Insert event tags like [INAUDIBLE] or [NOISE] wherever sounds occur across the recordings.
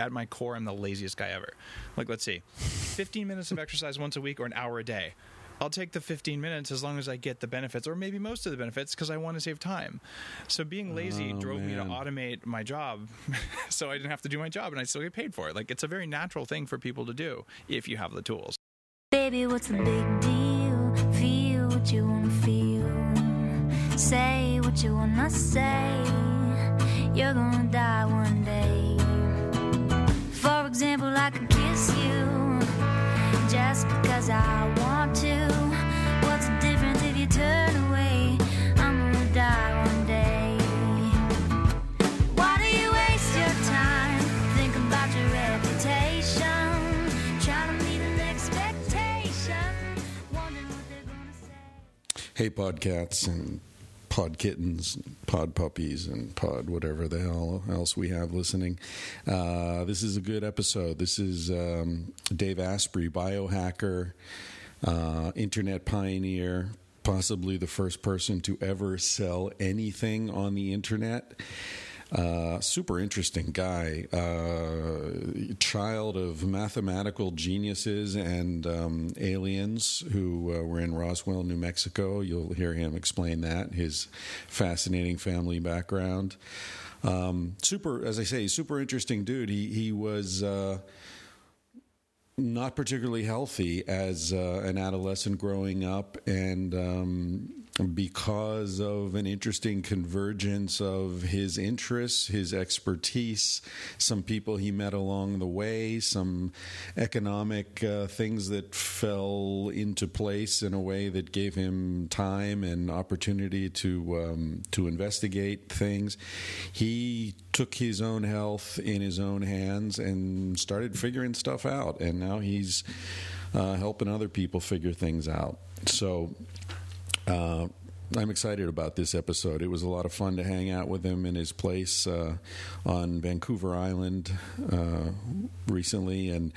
at my core, I'm the laziest guy ever. Like, let's see, 15 minutes of exercise once a week or an hour a day. I'll take the 15 minutes as long as I get the benefits, or maybe most of the benefits, because I want to save time. So being lazy Oh, drove me to automate my job, [LAUGHS] so I didn't have to do my job, and I still get paid for it. Like it's a very natural thing for people to do if you have the tools. Baby, what's the big deal? Feel what you wanna feel. Say what you wanna say. You're gonna die just because I want to. What's the difference if you turn away? I'm gonna die one day. Why do you waste your time? About your reputation. Trying to meet an expectation. Wondering what they're gonna say. Hey, podcats and pod kittens, pod puppies, and pod whatever the hell else we have listening. Uh, this is a good episode. This is um, Dave Asprey, biohacker, uh, internet pioneer, possibly the first person to ever sell anything on the internet. Uh, super interesting guy, uh, child of mathematical geniuses and um, aliens who uh, were in Roswell, New Mexico. You'll hear him explain that, his fascinating family background. Um, super, as I say, super interesting dude. He, he was. Uh, not particularly healthy as uh, an adolescent growing up, and um, because of an interesting convergence of his interests, his expertise, some people he met along the way, some economic uh, things that fell into place in a way that gave him time and opportunity to um, to investigate things. He took his own health in his own hands and started figuring stuff out, and now he's uh, helping other people figure things out. So. Uh, I'm excited about this episode. It was a lot of fun to hang out with him in his place uh, on Vancouver Island uh, recently and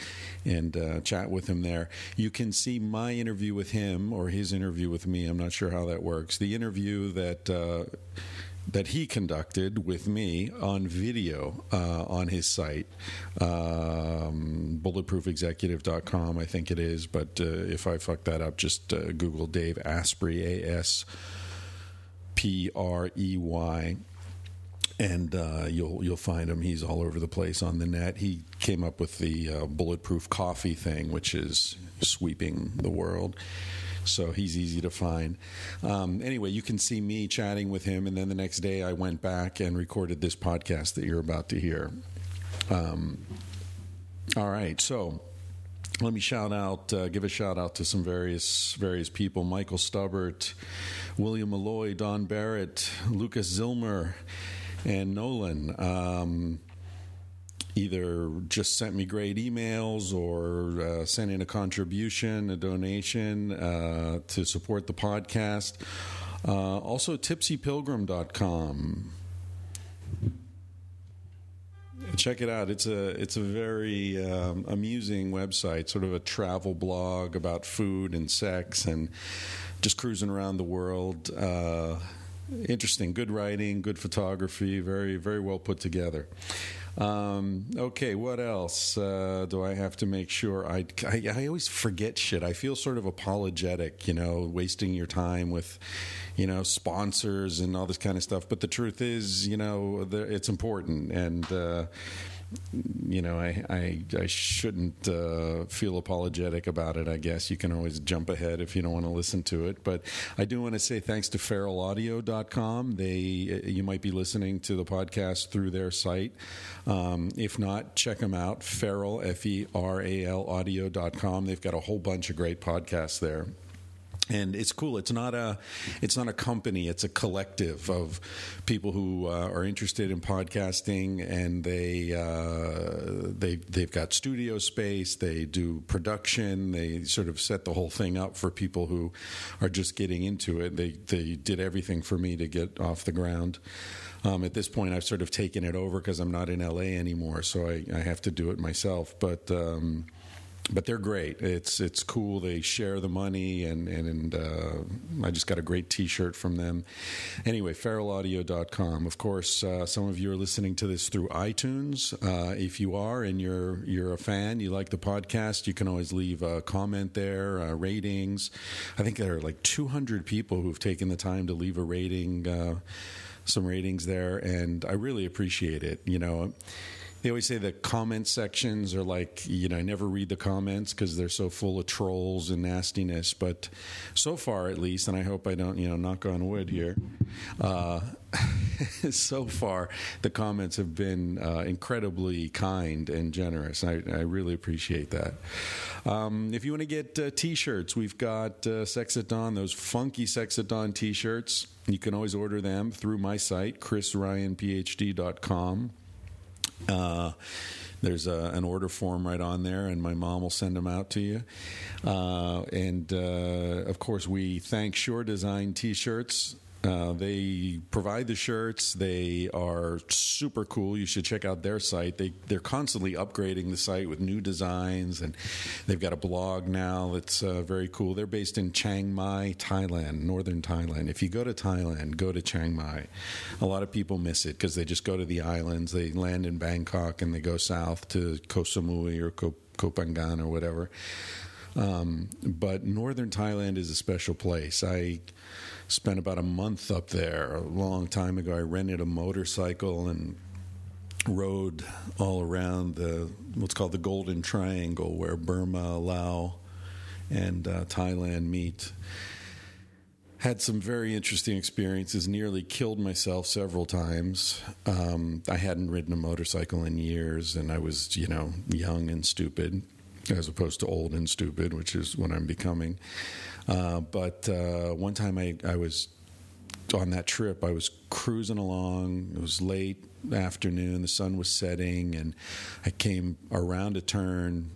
and uh, chat with him there. You can see my interview with him or his interview with me. I'm not sure how that works. The interview that uh, that he conducted with me on video uh, on his site, um, bulletproofexecutive.com, I think it is. But uh, if I fuck that up, just uh, Google Dave Asprey, A S P R E Y. And uh, you'll you'll find him. He's all over the place on the net. He came up with the uh, bulletproof coffee thing, which is sweeping the world so he's easy to find. Um, anyway, you can see me chatting with him, and then the next day I went back and recorded this podcast that you're about to hear. Um, all right, so let me shout out, uh, give a shout out to some various various people: Michael Stubbert, William Malloy, Don Barrett, Lucas Zilmer, and Nolan. Um, either just sent me great emails or uh, sent in a contribution, a donation uh, to support the podcast. Uh, also, tipsypilgrim.com. Check it out. It's a it's a very um, amusing website, sort of a travel blog about food and sex and just cruising around the world. Uh, interesting, good writing, good photography, very very well put together. Um, okay, what else uh, do I have to make sure? I, I I always forget shit. I feel sort of apologetic, you know, wasting your time with, you know, sponsors and all this kind of stuff. But the truth is, you know, it's important, and uh, you know, I I, I shouldn't uh, feel apologetic about it. I guess you can always jump ahead if you don't want to listen to it. But I do want to say thanks to feralaudio.com. They you might be listening to the podcast through their site. Um, if not, check them out. Feral F E R A L audio.com. They've got a whole bunch of great podcasts there and it's cool. It's not a it's not a company. It's a collective of people who uh, are interested in podcasting and they uh, they they've got studio space. They do production. They sort of set the whole thing up for people who are just getting into it. They they did everything for me to get off the ground. Um, at this point I've sort of taken it over because I'm not in LA anymore. So I, I have to do it myself. But um, but they're great. It's it's cool. They share the money, and and uh, I just got a great T-shirt from them. Anyway, feralaudio.com. Of course, uh, some of you are listening to this through iTunes. Uh, if you are and you're you're a fan, you like the podcast, you can always leave a comment there, uh, ratings. I think there are like 200 people who've taken the time to leave a rating, uh, some ratings there, and I really appreciate it. You know they always say the comment sections are like you know I never read the comments because they're so full of trolls and nastiness. But so far, at least, and I hope I don't you know knock on wood here. Uh, [LAUGHS] so far, the comments have been uh, incredibly kind and generous. I, I really appreciate that. Um, if you want to get uh, t-shirts, we've got uh, Sex at Dawn, those funky Sex at Dawn t-shirts. You can always order them through my site, chrisryanphd.com. Uh, there's a, an order form right on there, and my mom will send them out to you. Uh, and uh, of course, we thank Sure Design T-shirts. Uh, they provide the shirts. They are super cool. You should check out their site. They they're constantly upgrading the site with new designs, and they've got a blog now that's uh, very cool. They're based in Chiang Mai, Thailand, northern Thailand. If you go to Thailand, go to Chiang Mai. A lot of people miss it because they just go to the islands. They land in Bangkok and they go south to Koh Samui or Koh, Phangan or whatever. Um, but northern Thailand is a special place. I spent about a month up there a long time ago. I rented a motorcycle and rode all around the what's called the Golden Triangle, where Burma, Laos, and uh, Thailand meet. Had some very interesting experiences. Nearly killed myself several times. Um, I hadn't ridden a motorcycle in years, and I was, you know, young and stupid, as opposed to old and stupid, which is what I'm becoming. Uh, but uh, one time I, I was on that trip, I was cruising along. It was late afternoon, the sun was setting, and I came around a turn,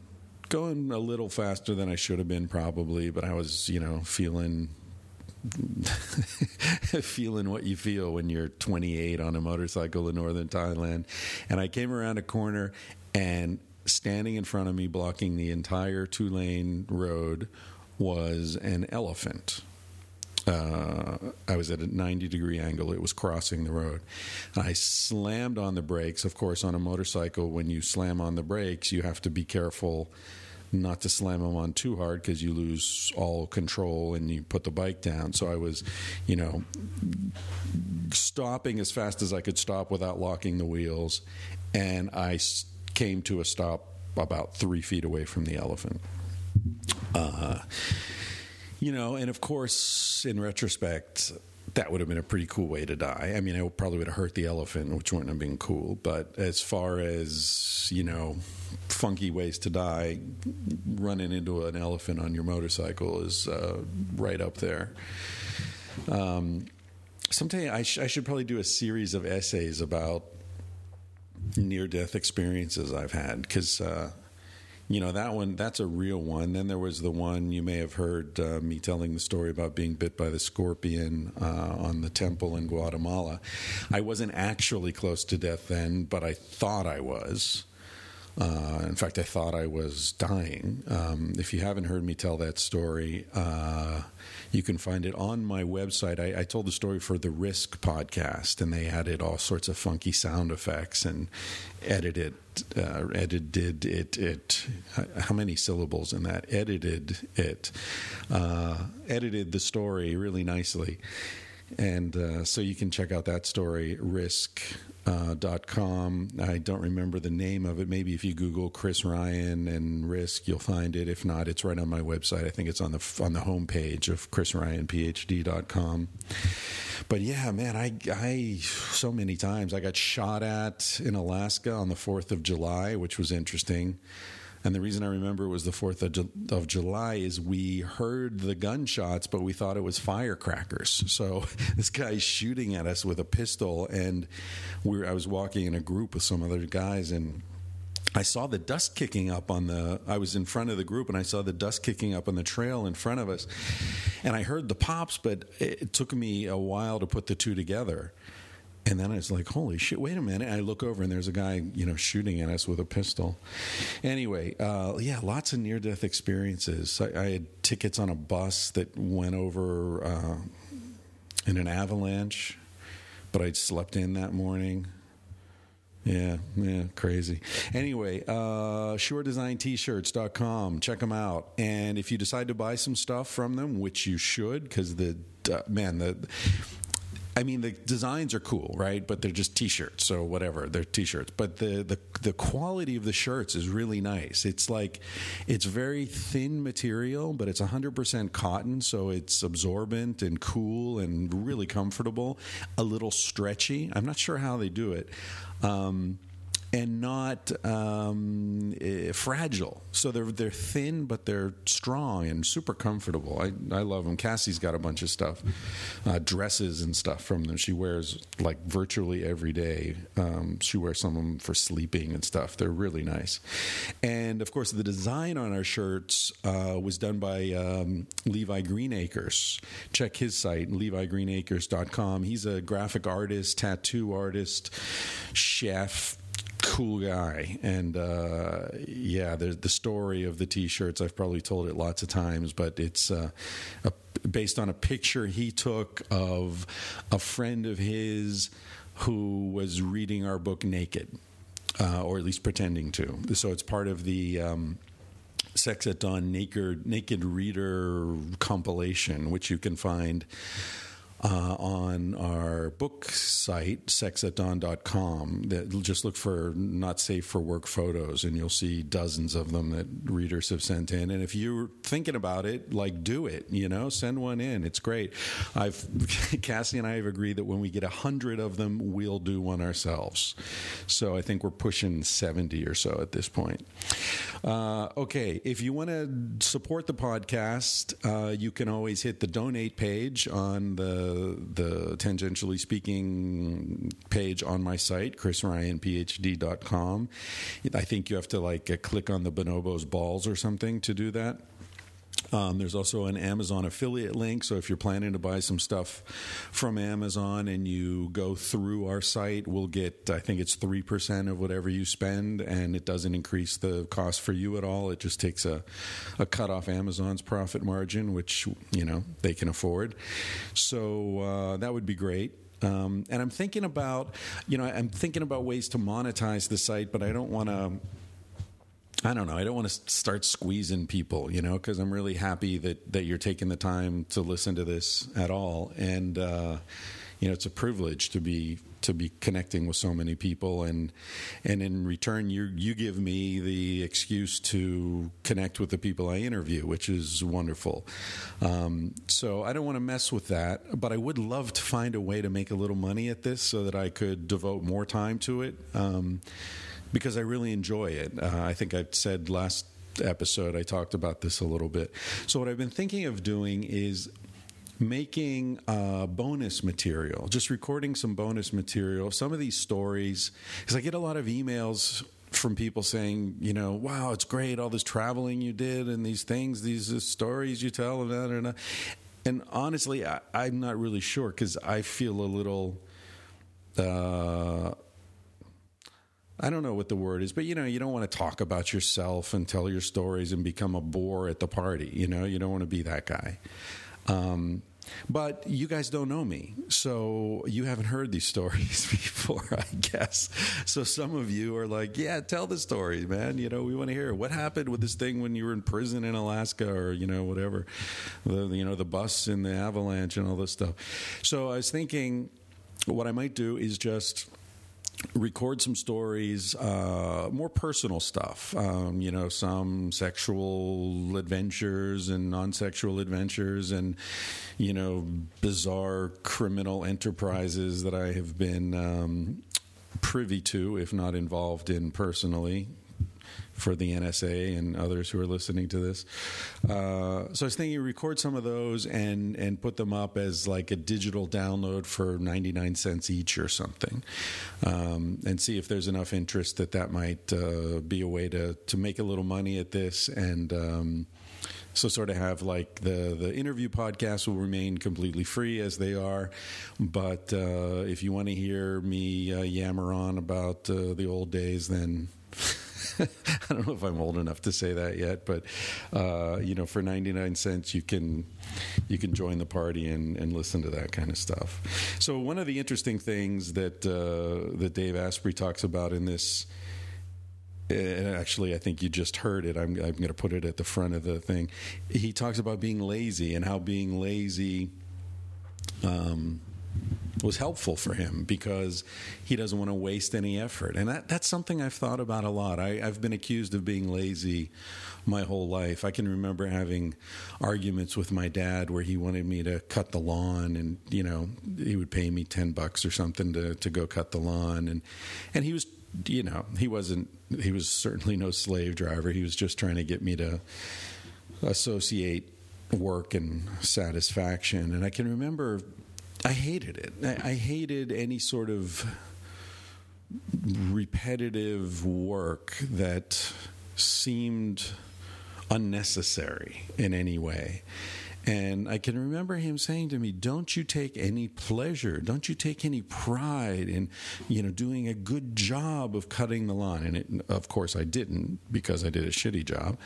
going a little faster than I should have been, probably, but I was, you know, feeling. [LAUGHS] feeling what you feel when you're 28 on a motorcycle in northern Thailand. And I came around a corner, and standing in front of me, blocking the entire two lane road, was an elephant. Uh, I was at a 90 degree angle. It was crossing the road. I slammed on the brakes. Of course, on a motorcycle, when you slam on the brakes, you have to be careful not to slam them on too hard because you lose all control and you put the bike down. So I was, you know, stopping as fast as I could stop without locking the wheels. And I came to a stop about three feet away from the elephant. Uh, you know, and of course, in retrospect, that would have been a pretty cool way to die. I mean, it probably would have hurt the elephant, which wouldn't have been cool. But as far as, you know, funky ways to die, running into an elephant on your motorcycle is uh, right up there. Um, someday I, sh- I should probably do a series of essays about near death experiences I've had because. Uh, you know that one that's a real one then there was the one you may have heard uh, me telling the story about being bit by the scorpion uh, on the temple in guatemala i wasn't actually close to death then but i thought i was uh, in fact, I thought I was dying. Um, if you haven't heard me tell that story, uh, you can find it on my website. I, I, told the story for the Risk podcast, and they added all sorts of funky sound effects and edited uh, edited it. It how many syllables in that? Edited it. Uh, edited the story really nicely, and uh, so you can check out that story. Risk uh. I don't remember the name of it. Maybe if you Google Chris Ryan and Risk, you'll find it. If not, it's right on my website. I think it's on the on the homepage of chrisryanphd.com. But yeah, man, I I so many times I got shot at in Alaska on the Fourth of July, which was interesting. And the reason I remember it was the 4th of, Ju- of, July is we heard the gunshots, but we thought it was firecrackers. So [LAUGHS] this guy's shooting at us with a pistol, and we were, I was walking in a group with some other guys, and I saw the dust kicking up on the. I was in front of the group, and I saw the dust kicking up on the trail in front of us, and I heard the pops, but it took me a while to put the two together And then I was like, holy shit, wait a minute. I look over and there's a guy, you know, shooting at us with a pistol. Anyway, uh, yeah, lots of near death experiences. I, I, had tickets on a bus that went over uh, in an avalanche, but I'd slept in that morning. Yeah, yeah, crazy. Anyway, uh, SureDesignT-shirts.com. Check them out. And if you decide to buy some stuff from them, which you should, because the, uh, man, the I mean, the designs are cool, right? But they're just T-shirts, so whatever. They're T-shirts, but the the the quality of the shirts is really nice. It's like it's very thin material, but it's 100% cotton, so it's absorbent and cool and really comfortable. A little stretchy. I'm not sure how they do it. Um, and not um, eh, fragile. So they're they're thin, but they're strong and super comfortable. I, I love them. Cassie's got a bunch of stuff, uh, dresses and stuff from them. She wears like virtually every day. Um, she wears some of them for sleeping and stuff. They're really nice. And of course, the design on our shirts uh, was done by um, Levi Greenacres. Check his site, levigreenacres.com. He's a graphic artist, tattoo artist, chef cool guy. And uh, yeah, the, the story of the T-shirts I've probably told it lots of times, but it's uh, a, based on a picture he took of a friend of his who was reading our book naked, uh, or at least pretending to. So it's part of the. Um, Sex at Dawn Naked, Naked Reader compilation, which you can find uh, on our book site, sexatdawn.com. That just look for not safe for work photos, and you'll see dozens of them that readers have sent in. And if you're thinking about it, like do it. You know, send one in. It's great. I've [LAUGHS] Cassie and I have agreed that when we get a hundred of them, we'll do one ourselves. So I think we're pushing seventy or so at this point. Uh, okay, if you want to support the podcast, uh, you can always hit the donate page on the the tangentially speaking page on my site, chrisryanphd.com. I think you have to like click on the bonobos balls or something to do that. Um, there's also an Amazon affiliate link. So if you're planning to buy some stuff from Amazon and you go through our site, we'll get, I think it's 3% of whatever you spend, and it doesn't increase the cost for you at all. It just takes a, a cut off Amazon's profit margin, which, you know, they can afford. So uh, that would be great. Um, and I'm thinking about, you know, I'm thinking about ways to monetize the site, but I don't want to I don't know. I don't want to start squeezing people, you know, because I'm really happy that that you're taking the time to listen to this at all, and uh, you know, it's a privilege to be to be connecting with so many people, and and in return, you you give me the excuse to connect with the people I interview, which is wonderful. Um, so I don't want to mess with that, but I would love to find a way to make a little money at this so that I could devote more time to it. Um, because I really enjoy it. Uh, I think I said last episode I talked about this a little bit. So what I've been thinking of doing is making uh, bonus material, just recording some bonus material. Some of these stories, because I get a lot of emails from people saying, you know, wow, it's great, all this traveling you did and these things, these uh, stories you tell, and that, and. And honestly, I, am not really sure because I feel a little. Uh, I don't know what the word is, but you know, you don't want to talk about yourself and tell your stories and become a bore at the party. You know, you don't want to be that guy. Um, but you guys don't know me, so you haven't heard these stories [LAUGHS] before, I guess. So some of you are like, "Yeah, tell the story, man. You know, we want to hear what happened with this thing when you were in prison in Alaska, or you know, whatever. The you know the bus in the avalanche and all this stuff." So I was thinking, what I might do is just record some stories, uh, more personal stuff. Um, you know, some sexual adventures and non-sexual adventures, and you know, bizarre criminal enterprises that I have been um, privy to, if not involved in personally for the NSA and others who are listening to this. Uh, so I was thinking, record some of those and and put them up as like a digital download for ninety nine cents each or something, um, and see if there's enough interest that that might uh, be a way to to make a little money at this and. Um, So sort of have like the the interview podcasts will remain completely free as they are, but uh, if you want to hear me uh, yammer on about uh, the old days, then. [LAUGHS] I don't know if I'm old enough to say that yet, but uh, you know, for 99 cents, you can you can join the party and, and listen to that kind of stuff. So one of the interesting things that uh, that Dave Asprey talks about in this. And actually, I think you just heard it. I'm, I'm going to put it at the front of the thing. He talks about being lazy and how being lazy um, was helpful for him because he doesn't want to waste any effort. And that, that's something I've thought about a lot. I, I've been accused of being lazy my whole life. I can remember having arguments with my dad where he wanted me to cut the lawn and, you know, he would pay me 10 bucks or something to, to go cut the lawn. And, and he was, you know, he wasn't, he was certainly no slave driver. He was just trying to get me to associate work and satisfaction. And I can remember I hated it. I, I hated any sort of repetitive work that seemed unnecessary in any way. And I can remember him saying to me, "Don't you take any pleasure? Don't you take any pride in, you know, doing a good job of cutting the lawn?" And it, of course, I didn't because I did a shitty job.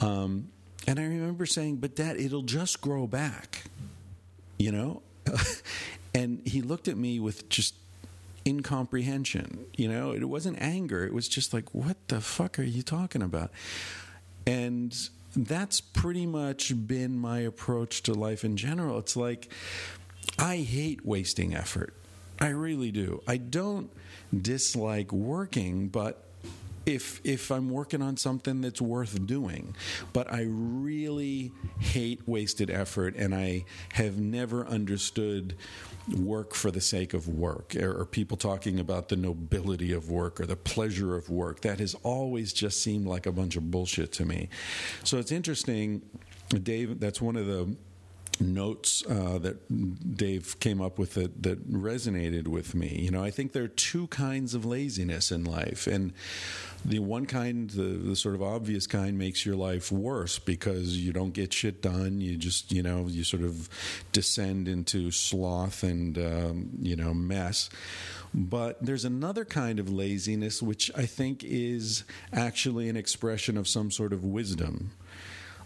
Um, and I remember saying, "But Dad, it'll just grow back." You know, [LAUGHS] and he looked at me with just incomprehension. You know, it wasn't anger. It was just like, what the fuck are you talking about? And that's pretty much been my approach to life in general. It's like, I hate wasting effort. I really do. I don't dislike working, but if if I'm working on something that's worth doing. But I really hate wasted effort, and I have never understood work for the sake of work, or, or people talking about the nobility of work or the pleasure of work. That has always just seemed like a bunch of bullshit to me. So it's interesting, Dave. That's one of the notes uh, that Dave came up with that, that resonated with me. You know, I think there are two kinds of laziness in life, and the one kind, the, the sort of obvious kind, makes your life worse because you don't get shit done. You just, you know, you sort of descend into sloth and um, you know mess. But there's another kind of laziness which I think is actually an expression of some sort of wisdom.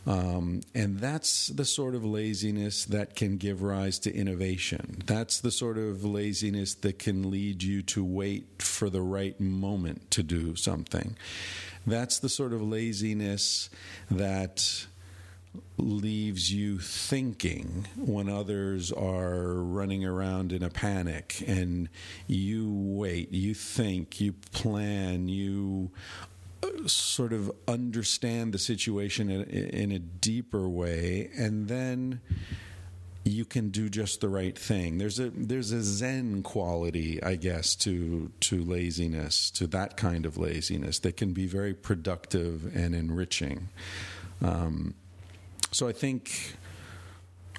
Um, and that's the sort of laziness that can give rise to innovation. That's the sort of laziness that can lead you to wait for the right moment to do something. That's the sort of laziness that leaves you thinking when others are running around in a panic and you wait, you think, you plan, you sort of understand the situation in, in, a deeper way, and then you can do just the right thing. There's a there's a zen quality, I guess, to to laziness, to that kind of laziness that can be very productive and enriching. Um, so I think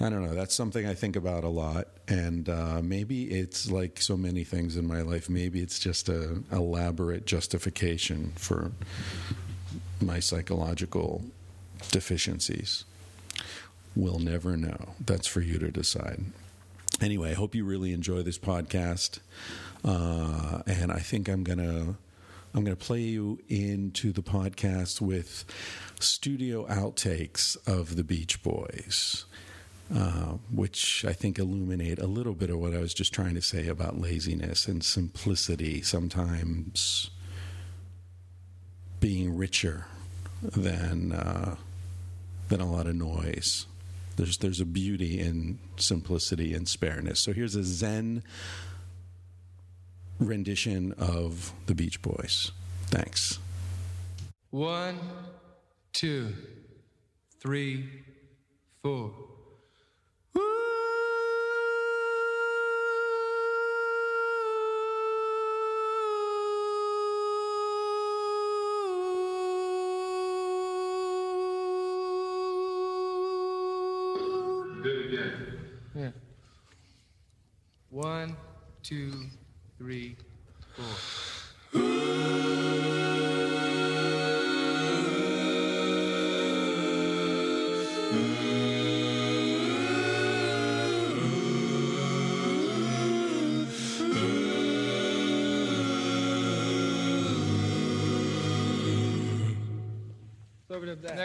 I don't know. That's something I think about a lot, and uh, maybe it's like so many things in my life. Maybe it's just an elaborate justification for my psychological deficiencies. We'll never know. That's for you to decide. Anyway, I hope you really enjoy this podcast, uh, and I think I'm gonna I'm gonna play you into the podcast with studio outtakes of the Beach Boys. Uh, which I think illuminate a little bit of what I was just trying to say about laziness and simplicity sometimes being richer than uh, than a lot of noise. There's there's a beauty in simplicity and spareness. So here's a Zen rendition of the Beach Boys. Thanks. One, two, three, four.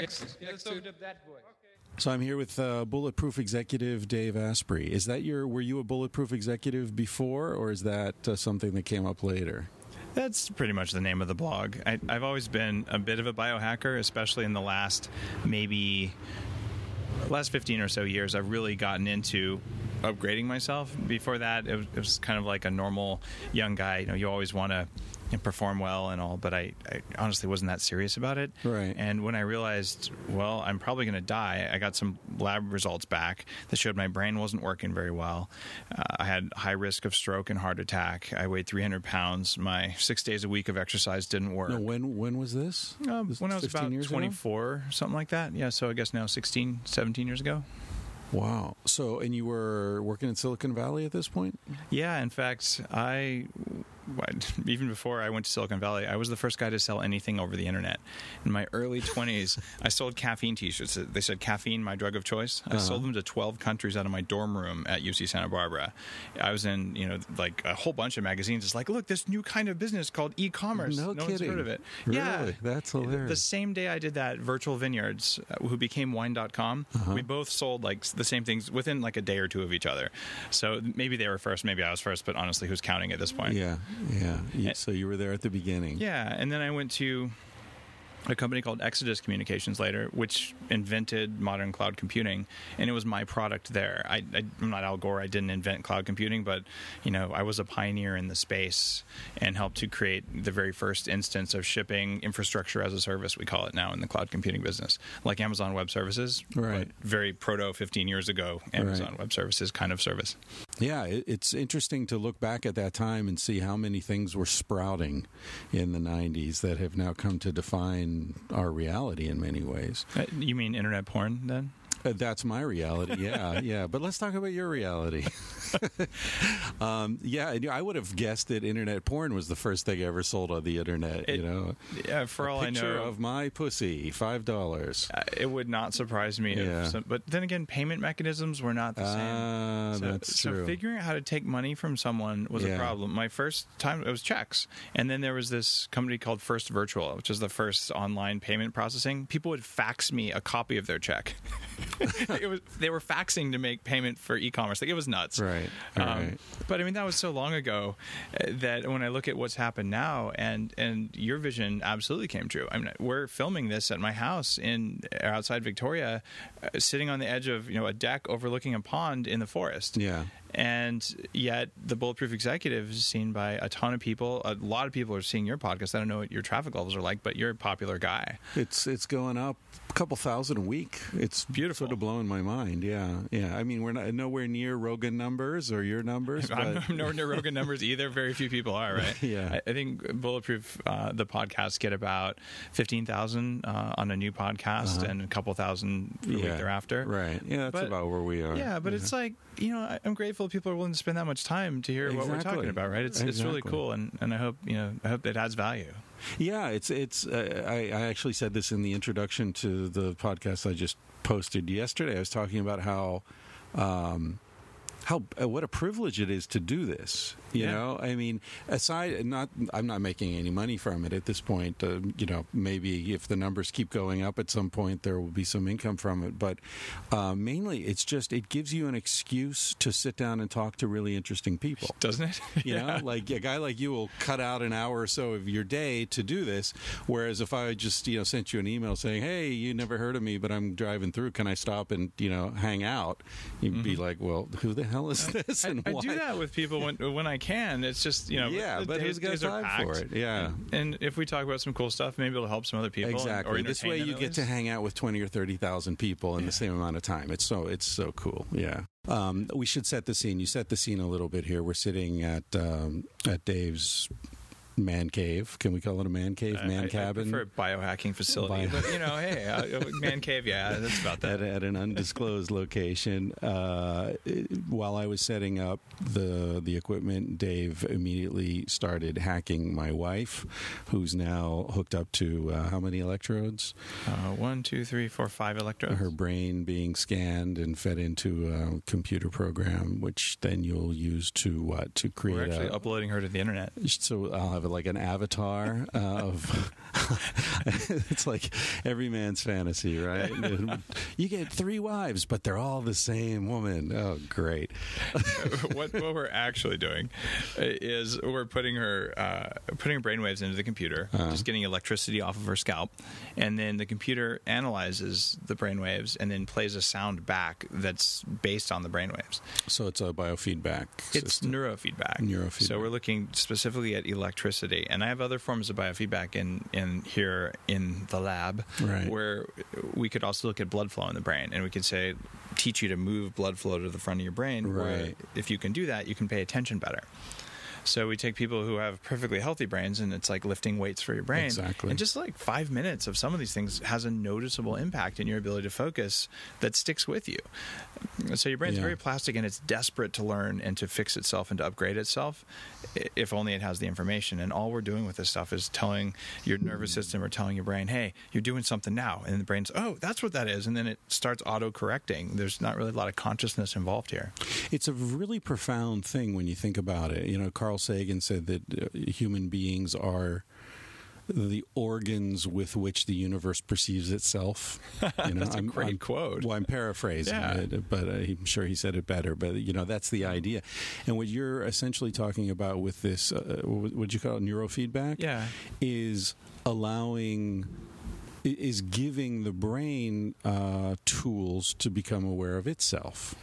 Open up that. Next, yeah, let's open up that voice. So I'm here with uh, Bulletproof executive Dave Asprey. Is that your? Were you a Bulletproof executive before, or is that uh, something that came up later? That's pretty much the name of the blog. I, I've always been a bit of a biohacker, especially in the last maybe last 15 or so years. I've really gotten into upgrading myself. Before that, it was, it was kind of like a normal young guy. You know, you always want to know, perform well and all, but I, I honestly wasn't that serious about it. Right. And when I realized, well, I'm probably going to die, I got some lab results back that showed my brain wasn't working very well. Uh, I had high risk of stroke and heart attack. I weighed 300 pounds. My six days a week of exercise didn't work. No, when when was this? Um, Was when I was 15 about years ago? 24, something like that. Yeah, so I guess now 16, 17 years ago. Wow. So, and you were working in Silicon Valley at this point? Yeah, in fact, I [LAUGHS] even before I went to Silicon Valley, I was the first guy to sell anything over the internet. In my early 20s, [LAUGHS] I sold caffeine T-shirts. They said caffeine, my drug of choice. I sold them to 12 countries out of my dorm room at UC Santa Barbara. I was in, you know, like a whole bunch of magazines. It's like, look, this new kind of business called e-commerce. No one's kidding. heard of it. Really? Yeah, That's The same day I did that, Virtual Vineyards, uh, who became Wine.com, Uh-huh. we both sold like the same things within like a day or two of each other. So maybe they were first, maybe I was first, but honestly, who's counting at this point? Yeah, yeah. Eh. So you were there at the beginning. Yeah, and then I went to a company called Exodus Communications later, which invented modern cloud computing, and it was my product there. I, I'm not Al Gore; I didn't invent cloud computing, but you know, I was a pioneer in the space and helped to create the very first instance of shipping infrastructure as a service. We call it now in the cloud computing business, like Amazon Web Services, Right. but very proto 15 years ago, Amazon Web Services kind of service. Yeah, it's interesting to look back at that time and see how many things were sprouting in the 90s that have now come to define our reality in many ways. Uh, You mean internet porn then? Uh, [LAUGHS] that's my reality, yeah, yeah. But let's talk about your reality. [LAUGHS] um, yeah, and I would have guessed that internet porn was the first thing ever sold on the internet. It- you know, Yeah, for all I picture know, of my pussy, five dollars. Uh, it would not surprise me. Yeah. If some, but then again, payment mechanisms were not the same. Ah, so, that's so true. figuring out how to take money from someone was Yeah. a problem. My first time it was checks, and then there was this company called First Virtual, which is the first online payment processing. People would fax me a copy of their check. [LAUGHS] [LAUGHS] it was they were faxing to make payment for e-commerce. Like it was nuts. Right, Um, right. But I mean, that was so long ago uh, that when I look at what's happened now, and and your vision absolutely came true. I mean, we're filming this at my house in outside Victoria, uh, sitting on the edge of you know a deck overlooking a pond in the forest. Yeah. And yet, the Bulletproof Executive is seen by a ton of people. A lot of people are seeing your podcast. I don't know what your traffic levels are like, but you're a popular guy. It's it's going up a couple thousand a week. It's Beautiful. sort of blowing my mind. Yeah, yeah. I mean, we're not nowhere near Rogan numbers or your numbers. [LAUGHS] I'm, but- I'm nowhere near Rogan numbers either. Very few people are, right? [LAUGHS] Yeah. I, I think Bulletproof, uh, the podcast, get about 15,000 uh, on a new podcast and a couple thousand the week Uh-huh. thereafter. Right. Yeah, that's But- about where we are. Yeah, but it's like, you know, I- I'm grateful people are willing to spend that much time to hear what we're talking about, right? It's, it's really cool. And, and I hope, you know, I hope it adds value. Yeah, it's it's. Uh, I, I actually said this in the introduction to the podcast I just posted yesterday. I was talking about how. Um, how uh, what a privilege it is to do this you Yeah. know i mean aside not i'm not making any money from it at this point uh, you know maybe if the numbers keep going up at some point there will be some income from it but uh, mainly it's just it gives you an excuse to sit down and talk to really interesting people [LAUGHS] Doesn't it? you know, like a guy like you will cut out an hour or so of your day to do this. Whereas if I just, you know, sent you an email saying, "Hey, you never heard of me, but I'm driving through. Can I stop and you know hang out?" You'd be like, "Well, who the hell is this?" I, and I why? do that with people when when I can. It's just you know, Yeah, but days, who's got time for it? Yeah. and, and if we talk about some cool stuff, maybe it'll help some other people. and- Exactly. or This way, you get to hang out with twenty or thirty thousand people in the same amount of time. It's so it's so cool. Yeah. Um, we should set the scene. You set the scene a little bit here. We're sitting at um, at Dave's man cave. Can we call it a man cave, man I, cabin? Prefer biohacking facility, Bio- but you know, hey, uh, [LAUGHS] man cave, yeah, that's about that. at, at an undisclosed location. Uh, while I was setting up the the equipment, Dave immediately started hacking my wife, who's now hooked up to uh, how many electrodes? Uh, one, two, three, four, five electrodes. Her brain being scanned and fed into a computer program, which then you'll use to what to create We're actually a, uploading her to the internet. so I'll have like an avatar uh, of. [LAUGHS] it's like every man's fantasy, right? [LAUGHS] you get three wives, but they're all the same woman. Oh, great! [LAUGHS] what what we're actually doing is we're putting her uh, putting her brainwaves into the computer, Uh-huh. just getting electricity off of her scalp, and then the computer analyzes the brainwaves and then plays a sound back that's based on the brainwaves. So it's a biofeedback. It's system. neurofeedback. Neurofeedback. So we're looking specifically at electricity, and I have other forms of biofeedback in in here in the lab, Right. where we could also look at blood flow in the brain, and we could say teach you to move blood flow to the front of your brain. where Right. if you can do that, you can pay attention better. So we take people who have perfectly healthy brains, and it's like lifting weights for your brain. Exactly. And just like five minutes of some of these things has a noticeable impact in your ability to focus that sticks with you. So your brain's Yeah. very plastic, and it's desperate to learn and to fix itself and to upgrade itself, if only it has the information. And all we're doing with this stuff is telling your nervous mm. system or telling your brain, "Hey, you're doing something now," and the brain's, "Oh, that's what that is," and then it starts auto correcting. There's not really a lot of consciousness involved here. It's a really profound thing when you think about it. You know, Carl Sagan said that uh, human beings are the organs with which the universe perceives itself. [LAUGHS] You know, That's a great quote. Well, I'm paraphrasing Yeah. it, but uh, I'm sure he said it better. But you know, that's the idea. And what you're essentially talking about with this, uh, what would you call it, neurofeedback? Yeah. is allowing is giving the brain uh, tools to become aware of itself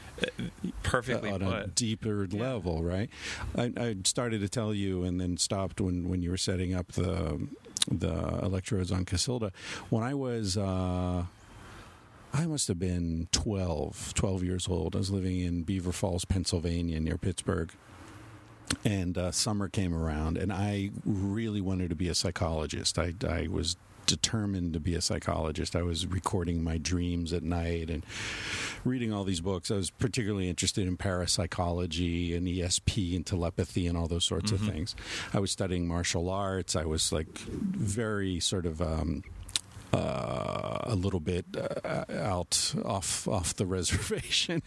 Perfectly on a put. deeper level, right? I, I started to tell you, and then stopped when, when you were setting up the the electrodes on Cacilda. When I was, uh, I must have been 12, 12 years old. I was living in Beaver Falls, Pennsylvania, near Pittsburgh. And uh, summer came around, and I really wanted to be a psychologist. I, I was determined to be a psychologist. I was recording my dreams at night and reading all these books. I was particularly interested in parapsychology and ESP and telepathy and all those sorts of things. I was studying martial arts. I was like very sort of. Um, uh, a little bit uh, out off off the [LAUGHS] reservation.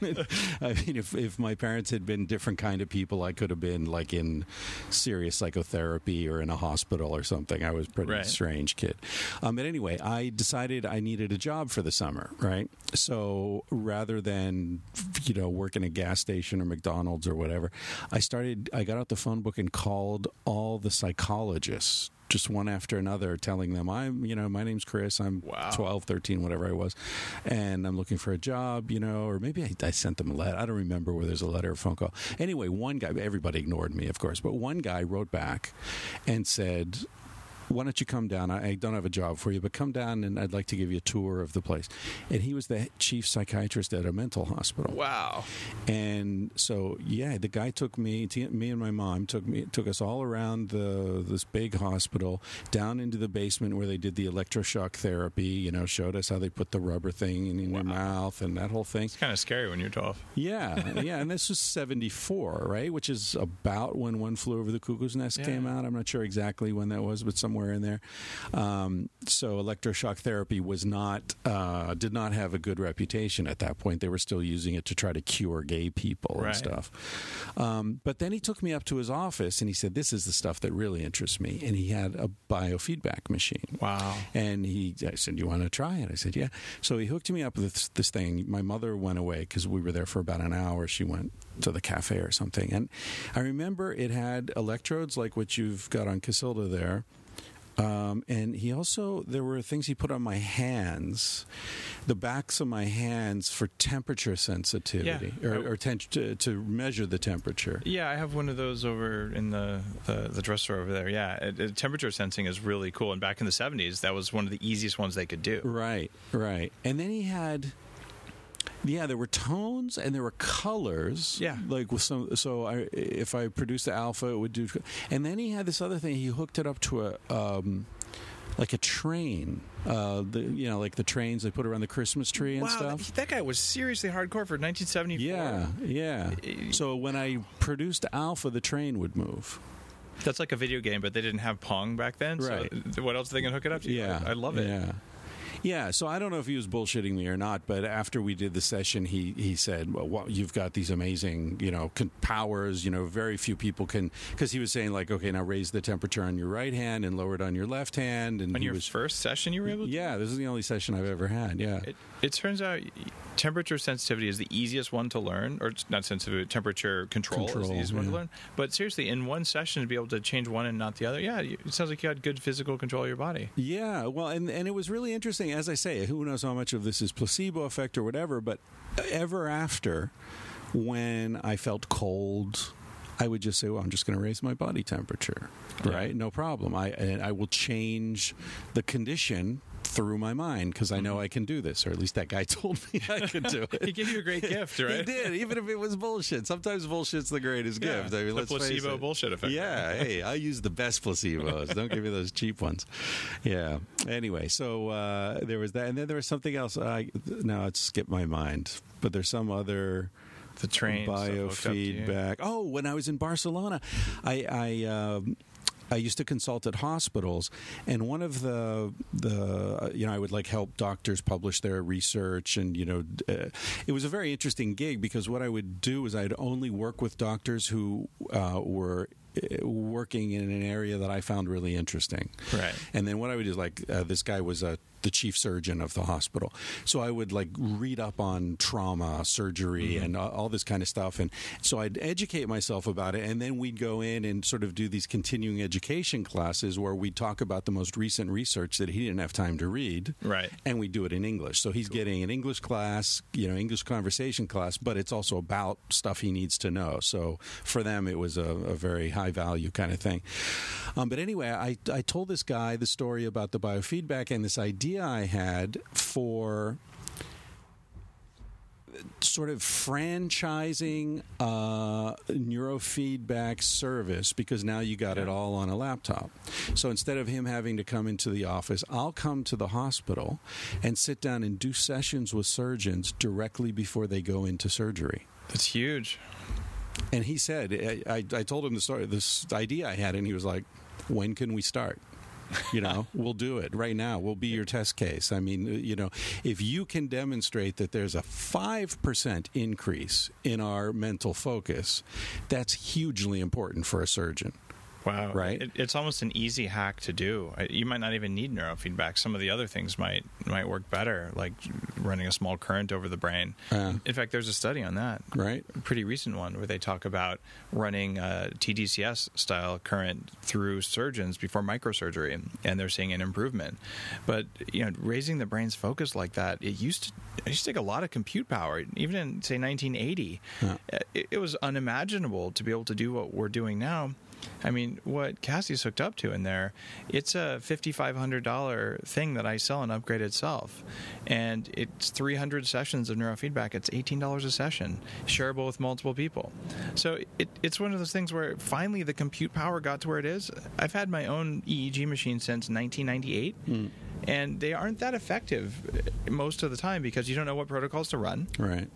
I mean, if if my parents had been different kind of people, I could have been like in serious psychotherapy or in a hospital or something. I was pretty Right. strange kid. Um, but anyway, I decided I needed a job for the summer, right? So rather than you know work in a gas station or McDonald's or whatever, I started. I got out the phone book and called all the psychologists just one after another telling them i'm you know my name's chris. I'm Wow. 12 13 whatever i was and i'm looking for a job you know or maybe I, I sent them a letter. I don't remember where there's a letter or phone call. Anyway one guy everybody ignored me of course but one guy wrote back and said why don't you come down? I I don't have a job for you, but come down and I'd like to give you a tour of the place. And he was the chief psychiatrist at a mental hospital. Wow. And so, yeah, the guy took me, me and my mom took me, took us all around the this big hospital, down into the basement where they did the electroshock therapy. You know, showed us how they put the rubber thing in, in your mouth and that whole thing. It's kind of scary when you're 12. Yeah, yeah, and this was '74, right? Which is about when One Flew Over the Cuckoo's Nest Yeah. came out. I'm not sure exactly when that was, but somewhere in there. Um, so electroshock therapy was not uh, did not have a good reputation at that point. They were still using it to try to cure gay people and stuff. Um, but then he took me up to his office and he said, "This is the stuff that really interests me." And he had a biofeedback machine. Wow. And he, I said, "You want to try it?" I said, "Yeah." So he hooked me up with this, this thing. My mother went away because we were there for about an hour. She went to the cafe or something, and I remember it had electrodes like what you've got on Cacilda there. Um, and he also there were things he put on my hands, the backs of my hands for temperature sensitivity Yeah. or, or ten- to, to measure the temperature. Yeah, I have one of those over in the the, the dresser over there. Yeah, it, it- temperature sensing is really cool. And back in the '70s, that was one of the easiest ones they could do. Right, right. And then he had Yeah, there were tones and there were colors. Yeah. like with some. So I, if I produced the alpha, it would do. And then he had this other thing. He hooked it up to a. Um, like a train, uh, the you know, like the trains they put around the Christmas tree and wow, stuff. that, that guy was seriously hardcore for 1974. Yeah, yeah. So when I produced Alpha, the train would move. That's like a video game, but they didn't have Pong back then. Right. So what else are they going to hook it up to? Yeah, I, I love it. Yeah. Yeah, so I don't know if he was bullshitting me or not, but after we did the session, he, he said, well, you've got these amazing, you know, con- powers, you know, very few people can, because he was saying, like, okay, now raise the temperature on your right hand and lower it on your left hand. And On your was, first session, you were able to? yeah, this is the only session I've ever had, yeah. It, it turns out temperature sensitivity is the easiest one to learn, or it's not sensitivity, temperature control, is the easiest one to learn. But seriously, in one session, to be able to change one and not the other, yeah, it sounds like you had good physical control of your body. Yeah, well, and and it was really interesting. As I say, who knows how much of this is placebo effect or whatever, but ever after, when I felt cold, I would just say, "Well, I'm just going to raise my body temperature, right? No problem. I I will change the condition." Through my mind because I know I can do this, or at least that guy [LAUGHS] told me I could do [LAUGHS] it. He gave you a great [LAUGHS] gift, right? He did, even if it was bullshit. Sometimes bullshit's the greatest Yeah, gift. I mean, the let's face placebo it. bullshit effect. Yeah, hey, I use the best placebos. Don't give me those cheap ones. Yeah. Anyway, so uh, there was that, and then there was something else. I now it's skipped my mind, but there's some other The train stuff hooked up to you. biofeedback. Oh, when I was in Barcelona, I. I um, I used to consult at hospitals, and one of the the you know I would like help doctors publish their research, and you know uh, it was a very interesting gig because what I would do is I'd only work with doctors who uh, were uh, working in an area that I found really interesting. Right. And then what I would do is like uh, this guy was uh, the chief surgeon of the hospital, so I would like read up on trauma, surgery, and uh, all this kind of stuff, and so I'd educate myself about it, and then we'd go in and sort of do these continuing education classes where we'd talk about the most recent research that he didn't have time to read, Right. And we do it in English, so he's getting an English class, you know, English conversation class, but it's also about stuff he needs to know. So for them, it was a, a very high value kind of thing. Um, but anyway, I, I told this guy the story about the biofeedback and this idea I had for sort of franchising uh, neurofeedback service because now you got it all on a laptop. So instead of him having to come into the office, I'll come to the hospital and sit down and do sessions with surgeons directly before they go into surgery. That's huge. And he said, I, I, I told him the story, this idea I had, and he was like, "When can we start?" You know, [LAUGHS] we'll do it right now. We'll be your test case. I mean, you know, if you can demonstrate that there's a 5% increase in our mental focus, that's hugely important for a surgeon. Wow. Right? It, it's almost an easy hack to do. You might not even need neurofeedback. Some of the other things might might work better, like running a small current over the brain. Yeah. In fact, there's a study on that. Right. A pretty recent one where they talk about running a TDCS style current through surgeons before microsurgery, and they're seeing an improvement. But you know, raising the brain's focus like that, it used to it used to take a lot of compute power. Even in say 1980, Yeah. it, it was unimaginable to be able to do what we're doing now. I mean, what Cassie's hooked up to in there, it's a $5,500 thing that I sell and upgrade itself. And it's 300 sessions of neurofeedback. It's $18 a session, shareable with multiple people. So it, it's one of those things where finally the compute power got to where it is. I've had my own EEG machine since 1998. Hmm. And they aren't that effective most of the time because you don't know what protocols to run. Right.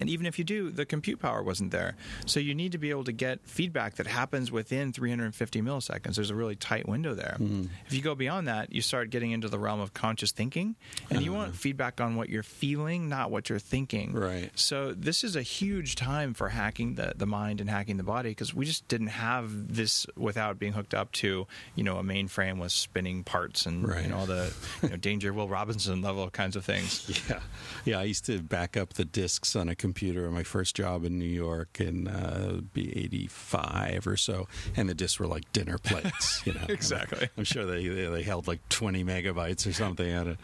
And even if you do, the compute power wasn't there. So you need to be able to get feedback that happens within 350 milliseconds. There's a really tight window there. Mm-hmm. If you go beyond that, you start getting into the realm of conscious thinking, and you want uh-huh. feedback on what you're feeling, not what you're thinking. Right. So this is a huge time for hacking the, the mind and hacking the body because we just didn't have this without being hooked up to you know a mainframe with spinning parts and Right. you know all the you know, [LAUGHS] Danger Will Robinson level kinds of things. Yeah, yeah. I used to back up the discs on a computer in my first job in New York, and uh, be eighty-five or so, and the discs were like dinner plates. You know, [LAUGHS] Exactly. I'm sure they they they held like twenty megabytes or something. On it.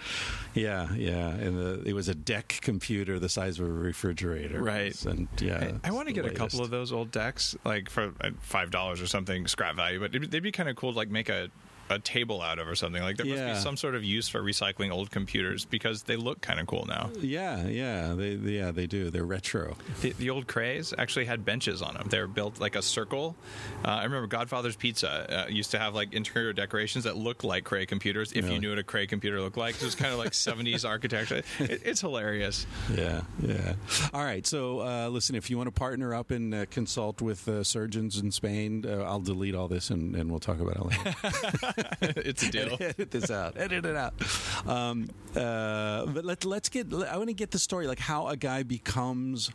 Yeah, yeah. And the, it was a DEC computer the size of a refrigerator. Right. And yeah, I, want to get the a couple of those old DECs, like for uh, five dollars or something, scrap value. But it'd, they'd be kind of cool to like make a a table out of or something. Like there must be some sort of use for recycling old computers because they look kind of cool now. Yeah, yeah, they, yeah, they do. They're retro. The, the old Crays actually had benches on them. They were built like a circle. Uh, I remember Godfather's Pizza uh, used to have like interior decorations that looked like Cray computers. If Really? you knew what a Cray computer looked like, it was kind of like [LAUGHS] 70s architecture. It, it's hilarious. Yeah, yeah. All right. So, uh, listen, if you want to partner up and uh, consult with uh, surgeons in Spain, uh, I'll delete all this and, and we'll talk about it later. [LAUGHS] [LAUGHS] it's a deal. [LAUGHS] Edit this out. Edit it out. Um, uh, but let, let's get. I want to get the story, like how a guy becomes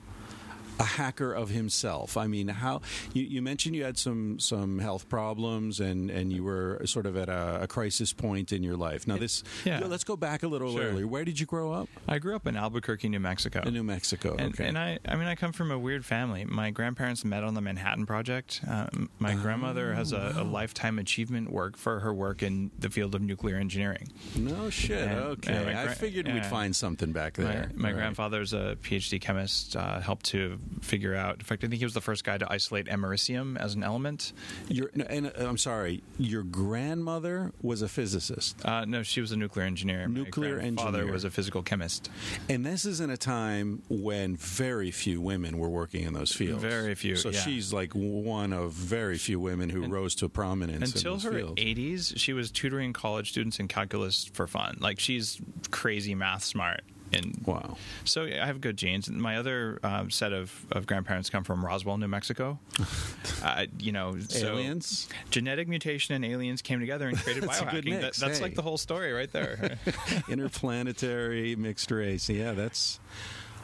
a hacker of himself. I mean, how you, you mentioned you had some some health problems and and you were sort of at a, a crisis point in your life. Now, this. Yeah. Let's go back a little Sure. earlier. Where did you grow up? I grew up in Albuquerque, New Mexico. In New Mexico. And, okay. and I, I mean, I come from a weird family. My grandparents met on the Manhattan Project. Um, my grandmother has a, a lifetime achievement work for her work in the field of nuclear engineering. No shit. And- okay, and my I gra- figured we'd find something back My, there. my Right. grandfather's a PhD chemist. Uh, helped to figure out. In fact, I think he was the first guy to isolate americium as an element. Your, and uh, I'm sorry. Your grandmother was a physicist, Uh, no, she was a nuclear engineer. Nuclear my father was a physical chemist. and this is in a time when very few women were working in those fields. Very few, So yeah. she's like one of very few women who rose to prominence Until her fields. 80s, she was tutoring college students in calculus for fun. Like she's crazy math smart. And Wow. So I have good genes. My other um, set of, of grandparents come from Roswell, New Mexico. [LAUGHS] uh, you know, so Aliens? genetic mutation and aliens came together and created [LAUGHS] That's biohacking. That- that's hey. like the whole story right there. [LAUGHS] Interplanetary mixed race. Yeah, that's.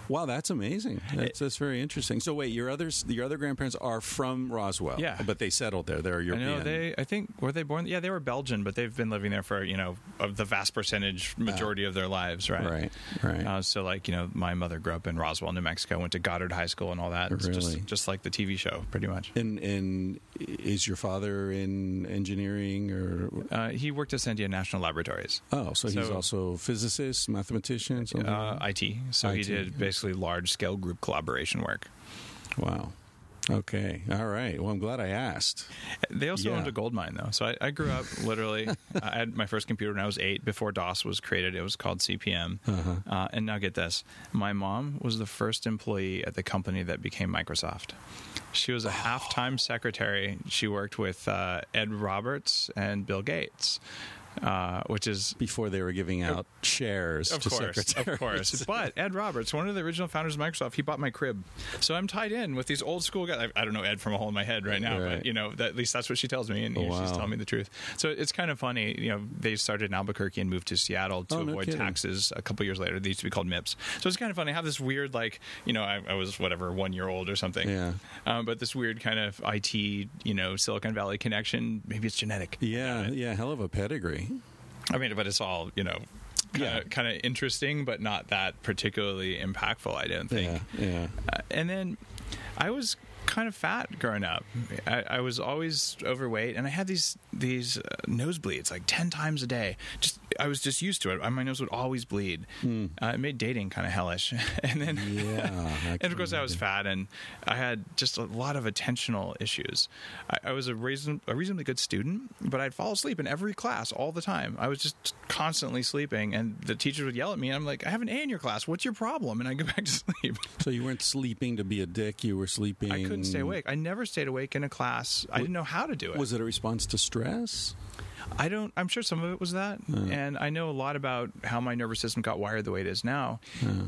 Wow, that's amazing. That's, that's very interesting. So wait, your others, your other grandparents are from Roswell, Yeah. but they settled there. They're I European. know they. I think were they born? Yeah, they were Belgian, but they've been living there for you know of the vast percentage majority of their lives, right? Right, right. Uh, so like you know, my mother grew up in Roswell, New Mexico, went to Goddard High School and all that. It's Really? just just like the TV show, pretty much. And and is your father in engineering or Uh, he worked at Sandia National Laboratories. oh, so, he's also a physicist, mathematician, something. Uh, IT. So he did basically large scale group collaboration work. wow. Okay, all right. Well, I'm glad I asked. They also Yeah. owned a gold mine, though. So I, I grew up [LAUGHS] literally. I had my first computer when I was eight. Before DOS was created, it was called CPM. Uh-huh. Uh, and now get this: my mom was the first employee at the company that became Microsoft. She was a half-time secretary. She worked with uh, Ed Roberts and Bill Gates, uh, which is Before they were giving out shares of to course, secretaries. of course. [LAUGHS] But Ed Roberts, one of the original founders of Microsoft, he bought my crib, so I'm tied in with these old school guys. I, I don't know Ed from a hole in my head right now, Right. but you know, that, at least that's what she tells me, and you know, she's telling me the truth. So it's kind of funny. You know, they started in Albuquerque and moved to Seattle to Oh, avoid taxes. A couple years later, they used to be called MITS. So it's kind of funny. I have this weird, like, you know, I, I was whatever one year old or something, Yeah. um, but this weird kind of IT, you know, Silicon Valley connection. Maybe it's genetic. Yeah, yeah, hell of a pedigree. I mean, but it's all you know, kind Yeah. of kind of interesting, but not that particularly impactful. I don't think. Yeah, yeah. Uh, and then I was kind of fat growing up. I, I was always overweight, and I had these these uh, nosebleeds like ten times a day. Just I was just used to it. My nose would always bleed. Uh, it made dating kind of hellish. [LAUGHS] and then Yeah, [LAUGHS] and of course I was fat, and I had just a lot of attentional issues. I, I was a reason a reasonably good student, but I'd fall asleep in every class all the time. I was just constantly sleeping, and the teachers would yell at me. And I'm like, I have an A in your class. What's your problem? And I go [LAUGHS] back to sleep. So you weren't sleeping to be a dick. You were sleeping. Couldn't stay awake. I never stayed awake in a class. I didn't know how to do it. Was it a response to stress? I don't. I'm sure some of it was that, and I know a lot about how my nervous system got wired the way it is now.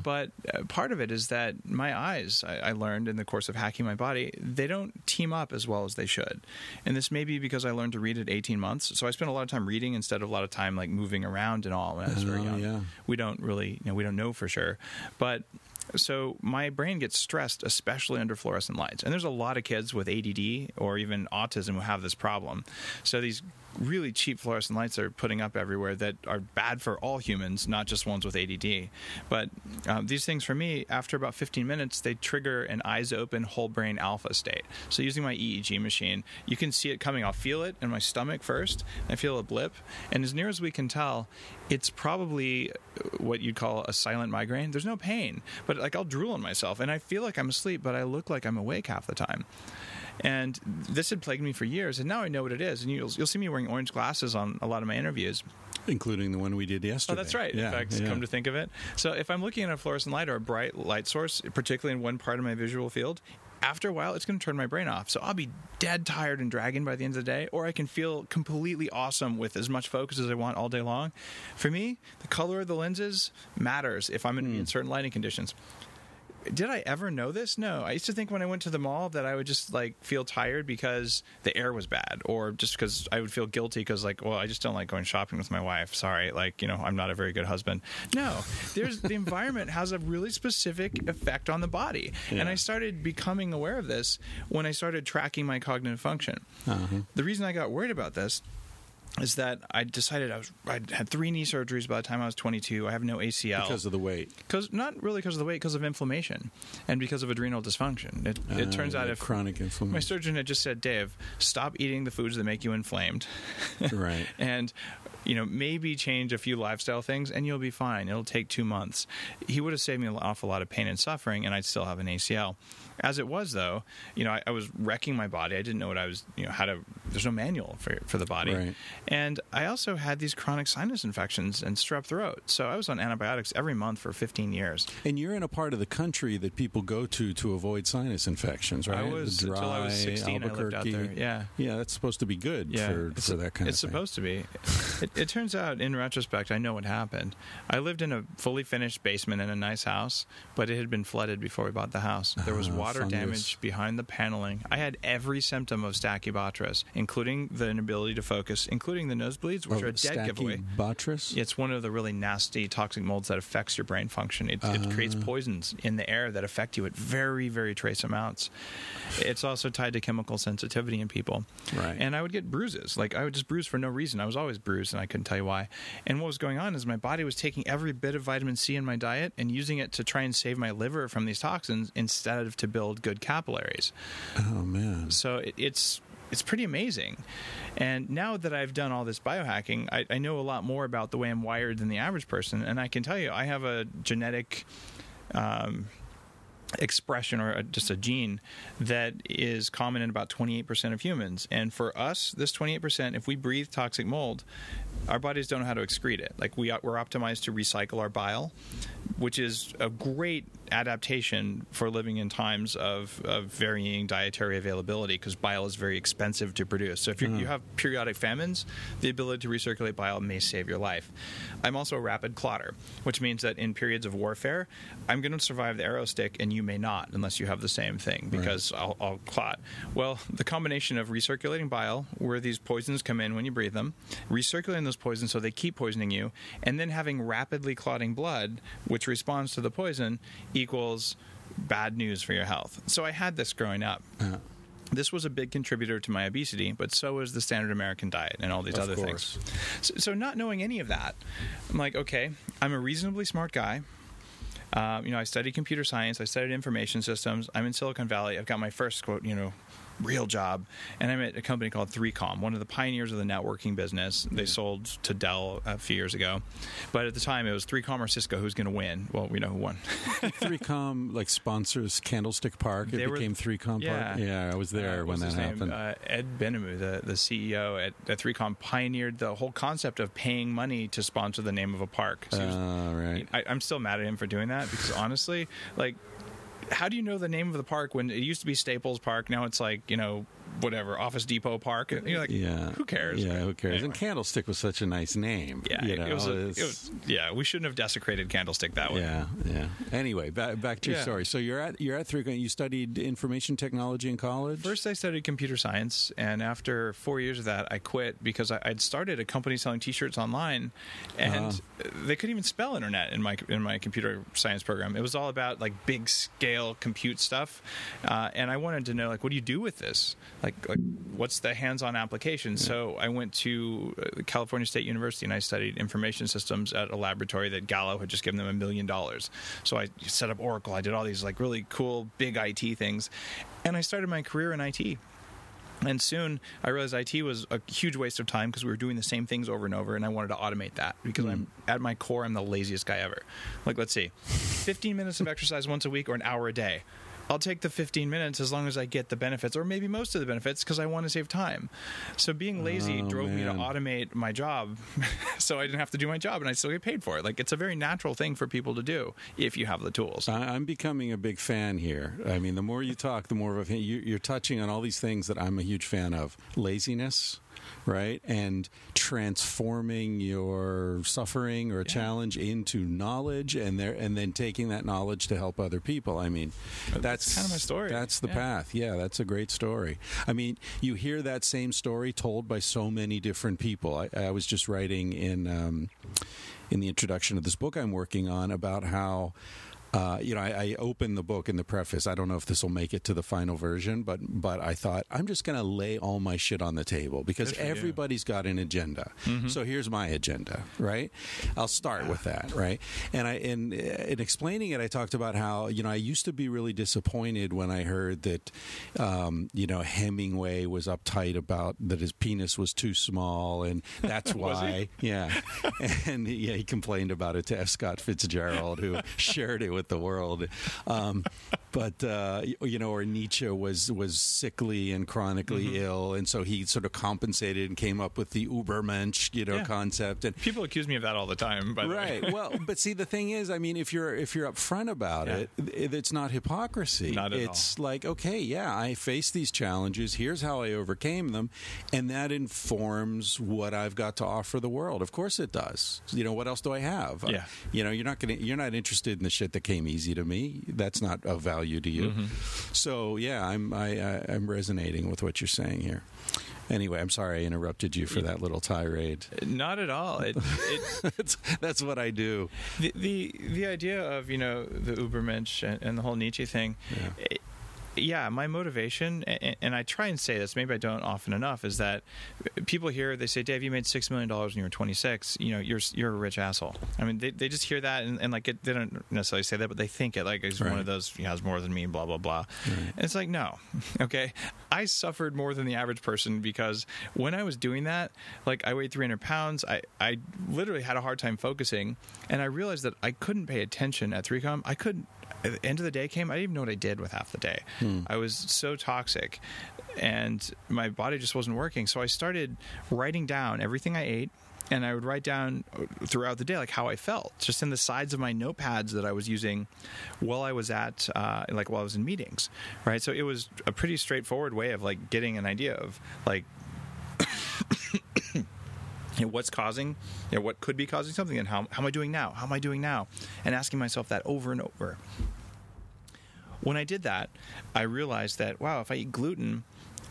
But uh, part of it is that my eyes, I, I learned in the course of hacking my body, they don't team up as well as they should. And this may be because I learned to read at 18 months, so I spent a lot of time reading instead of a lot of time like moving around and all when I was very Oh, young. yeah. We don't really, you know, we don't know for sure, but. So my brain gets stressed, especially under fluorescent lights. And there's a lot of kids with ADD or even autism who have this problem. So these really cheap fluorescent lights are putting up everywhere that are bad for all humans, not just ones with ADD. But um, these things, for me, after about 15 minutes, they trigger an eyes open, whole brain alpha state. So using my EEG machine, you can see it coming. I'll feel it in my stomach first. I feel a blip, and as near as we can tell, it's probably what you'd call a silent migraine. There's no pain, but like I'll drool on myself, and I feel like I'm asleep, but I look like I'm awake half the time. And this had plagued me for years, and now I know what it is. And you'll you'll see me wearing orange glasses on a lot of my interviews. including the one we did yesterday. Oh, that's right. Yeah, in fact, yeah. come to think of it. So if I'm looking at a fluorescent light or a bright light source, particularly in one part of my visual field, after a while, it's going to turn my brain off. So I'll be dead tired and dragging by the end of the day, or I can feel completely awesome with as much focus as I want all day long. For me, the color of the lenses matters if I'm going to be in hmm. certain lighting conditions did I ever know this? No. I used to think when I went to the mall that I would just like feel tired because the air was bad, or just because I would feel guilty because like, well, I just don't like going shopping with my wife. Sorry, like you know, I'm not a very good husband. No, there's the environment has a really specific effect on the body, and I started becoming aware of this when I started tracking my cognitive function. Uh-huh. The reason I got worried about this is that I decided I was I had three knee surgeries by the time I was 22. I have no ACL because of the weight. because not really because of the weight, because of inflammation and because of adrenal dysfunction. It, it Uh, turns out the if chronic inflammation. my surgeon had just said, Dave, stop eating the foods that make you inflamed, [LAUGHS] right. and you know maybe change a few lifestyle things, and you'll be fine. It'll take two months. He would have saved me an awful lot of pain and suffering, and I'd still have an ACL. As it was, though, you know, I, I was wrecking my body. I didn't know what I was, you know, how to. There's no manual for for the body, Right. and I also had these chronic sinus infections and strep throat. So I was on antibiotics every month for 15 years. And you're in a part of the country that people go to to avoid sinus infections, right? I was Dry, until I was 16. I lived out there. Yeah. Yeah, that's supposed to be good Yeah, for, it's, for that kind of thing. supposed to be. It, it turns out, in retrospect, I know what happened. I lived in a fully finished basement in a nice house, but it had been flooded before we bought the house. There was Ah, water fungus. damage behind the paneling. I had every symptom of stachybotrys, including the inability to focus, including the nosebleeds, which Oh, are a dead giveaway. Stachybotrys? It's one of the really nasty toxic molds that affects your brain function. It, it creates Ah. poisons in the air that affect you at very, very trace amounts. It's also tied to chemical sensitivity in people. Right. And I would get bruises. Like I would just bruise for no reason. I was always bruised and I couldn't tell you why. And what was going on is my body was taking every bit of vitamin C in my diet and using it to try and save my liver from these toxins instead of to build good capillaries. Oh, man. So it, it's it's pretty amazing. And now that I've done all this biohacking, I, I know a lot more about the way I'm wired than the average person. And I can tell you, I have a genetic um, expression or a, just a gene that is common in about 28% of humans. And for us, this 28%, if we breathe toxic mold, our bodies don't know how to excrete it. Like we we're optimized to recycle our bile, which is a great adaptation for living in times of, of varying dietary availability because bile is very expensive to produce. So if you you mm. have periodic famines, the ability to recirculate bile may save your life. I'm also a rapid clotter, which means that in periods of warfare, I'm going to survive the arrow stick and you may not unless you have the same thing because I'll, I'll clot. Well, the combination of recirculating bile, where these poisons come in when you breathe them, recirculating those poisons so they keep poisoning you, and then having rapidly clotting blood, which responds to the poison, equals bad news for your health. So I had this growing up. Uh, This was a big contributor to my obesity, but so was the standard American diet and all these Of other course. things. So, so, not knowing any of that, I'm like, okay, I'm a reasonably smart guy. Um, you know, I studied computer science. I studied information systems. I'm in Silicon Valley. I've got my first quote, you know, real job, and I'm at a company called 3Com, one of the pioneers of the networking business. They sold to Dell a few years ago, but at the time it was 3Com or Cisco who's going to win. Well, we know who won. [LAUGHS] 3Com like sponsors Candlestick Park. It They were- became 3Com Yeah. Park. Yeah, I was there Uh, when that happened. Uh, Ed Benhamou, the, the CEO at, at 3Com, pioneered the whole concept of paying money to sponsor the name of a park. So he was- Ah, right. I, I'm still mad at him for doing that because honestly, like, how do you know the name of the park when it used to be Staples Park? Now it's like you know whatever Office Depot Park. And you're like, Yeah. who cares? Yeah, who cares? Anyway. And Candlestick was such a nice name. yeah, you it, know, it was a, it was, yeah. We shouldn't have desecrated Candlestick that way. Yeah, yeah. Anyway, back, back to your Yeah. story. So you're at you're at 3Com. You studied information technology in college. First, I studied computer science, and after four years of that, I quit because I, I'd started a company selling T-shirts online, and they couldn't even spell internet in my in my computer science program. It was all about like big scale compute stuff, uh, and I wanted to know like what do you do with this? Like like what's the hands-on application? So I went to uh, California State University and I studied information systems at a laboratory that Gallo had just given them a million dollars. So I set up Oracle. I did all these like really cool big IT things, and I started my career in IT. And soon I realized IT was a huge waste of time because we were doing the same things over and over, and I wanted to automate that because I'm at my core, I'm the laziest guy ever. Like, let's see, 15 minutes of exercise once a week or an hour a day. I'll take the 15 minutes as long as I get the benefits, or maybe most of the benefits, because I want to save time. So being lazy Oh, drove me to automate my job, [LAUGHS] so I didn't have to do my job, and I still get paid for it. Like it's a very natural thing for people to do if you have the tools. I- I'm becoming a big fan here. I mean, the more you talk, the more of a you're touching on all these things that I'm a huge fan of: laziness, right, and transforming your suffering or challenge into knowledge, and there, and then taking that knowledge to help other people. I mean, that's kinda my story. That's the Yeah. path. Yeah, that's a great story. I mean, you hear that same story told by so many different people. I, I was just writing in. Um, in the introduction of this book I'm working on about how. Uh, you know, I, I opened the book in the preface. I don't know if this will make it to the final version, but but I thought I'm just going to lay all my shit on the table because Good for you. everybody's got an agenda. So here's my agenda, right? I'll start with that, right? And I in in explaining it, I talked about how you know I used to be really disappointed when I heard that um, you know Hemingway was uptight about that his penis was too small, and that's [LAUGHS] why, yeah, [LAUGHS] and yeah, he complained about it to F. Scott Fitzgerald, who shared it with the world. Um, but uh, you know, or Nietzsche was was sickly and chronically ill, and so he sort of compensated and came up with the Ubermensch, you know, Yeah. concept. And People accuse me of that all the time. By the way. right well [LAUGHS] but see the thing is i mean if you're if you're upfront about Yeah. it it it's not hypocrisy Not at it's like okay yeah i faced these challenges here's how i overcame them and that informs what i've got to offer the world of course it does you know what else do i have Yeah. you know you're not gonna you're not interested in the shit that came easy to me that's not of value to you Mm-hmm. so yeah i'm I, I i'm resonating with what you're saying here anyway i'm sorry i interrupted you for that little tirade Not at all. It, it, [LAUGHS] that's, that's what i do the, the the idea of you know the Ubermensch and, and the whole Nietzsche thing. Yeah. it- yeah, my motivation, and, and I try and say this, maybe I don't often enough, is that people hear they say, "Dave, you made six million dollars when you were 26. You know, you're you're a rich asshole." I mean, they, they just hear that and, and like it, they don't necessarily say that, but they think it like he's one of those he has more than me, blah blah blah. And it's like, no, [LAUGHS] okay, I suffered more than the average person because when I was doing that, like I weighed 300 pounds, I I literally had a hard time focusing, and I realized that I couldn't pay attention at 3Com. I couldn't at the end of the day came, I didn't even know what I did with half the day. I was so toxic, and my body just wasn't working. So I started writing down everything I ate. And I would write down throughout the day, like how I felt, just in the sides of my notepads that I was using while I was at, uh, like while I was in meetings, right? So it was a pretty straightforward way of like getting an idea of like you know, what's causing, you know, what could be causing something, and how, how am I doing now? How am I doing now? And asking myself that over and over. When I did that, I realized that, wow, if I eat gluten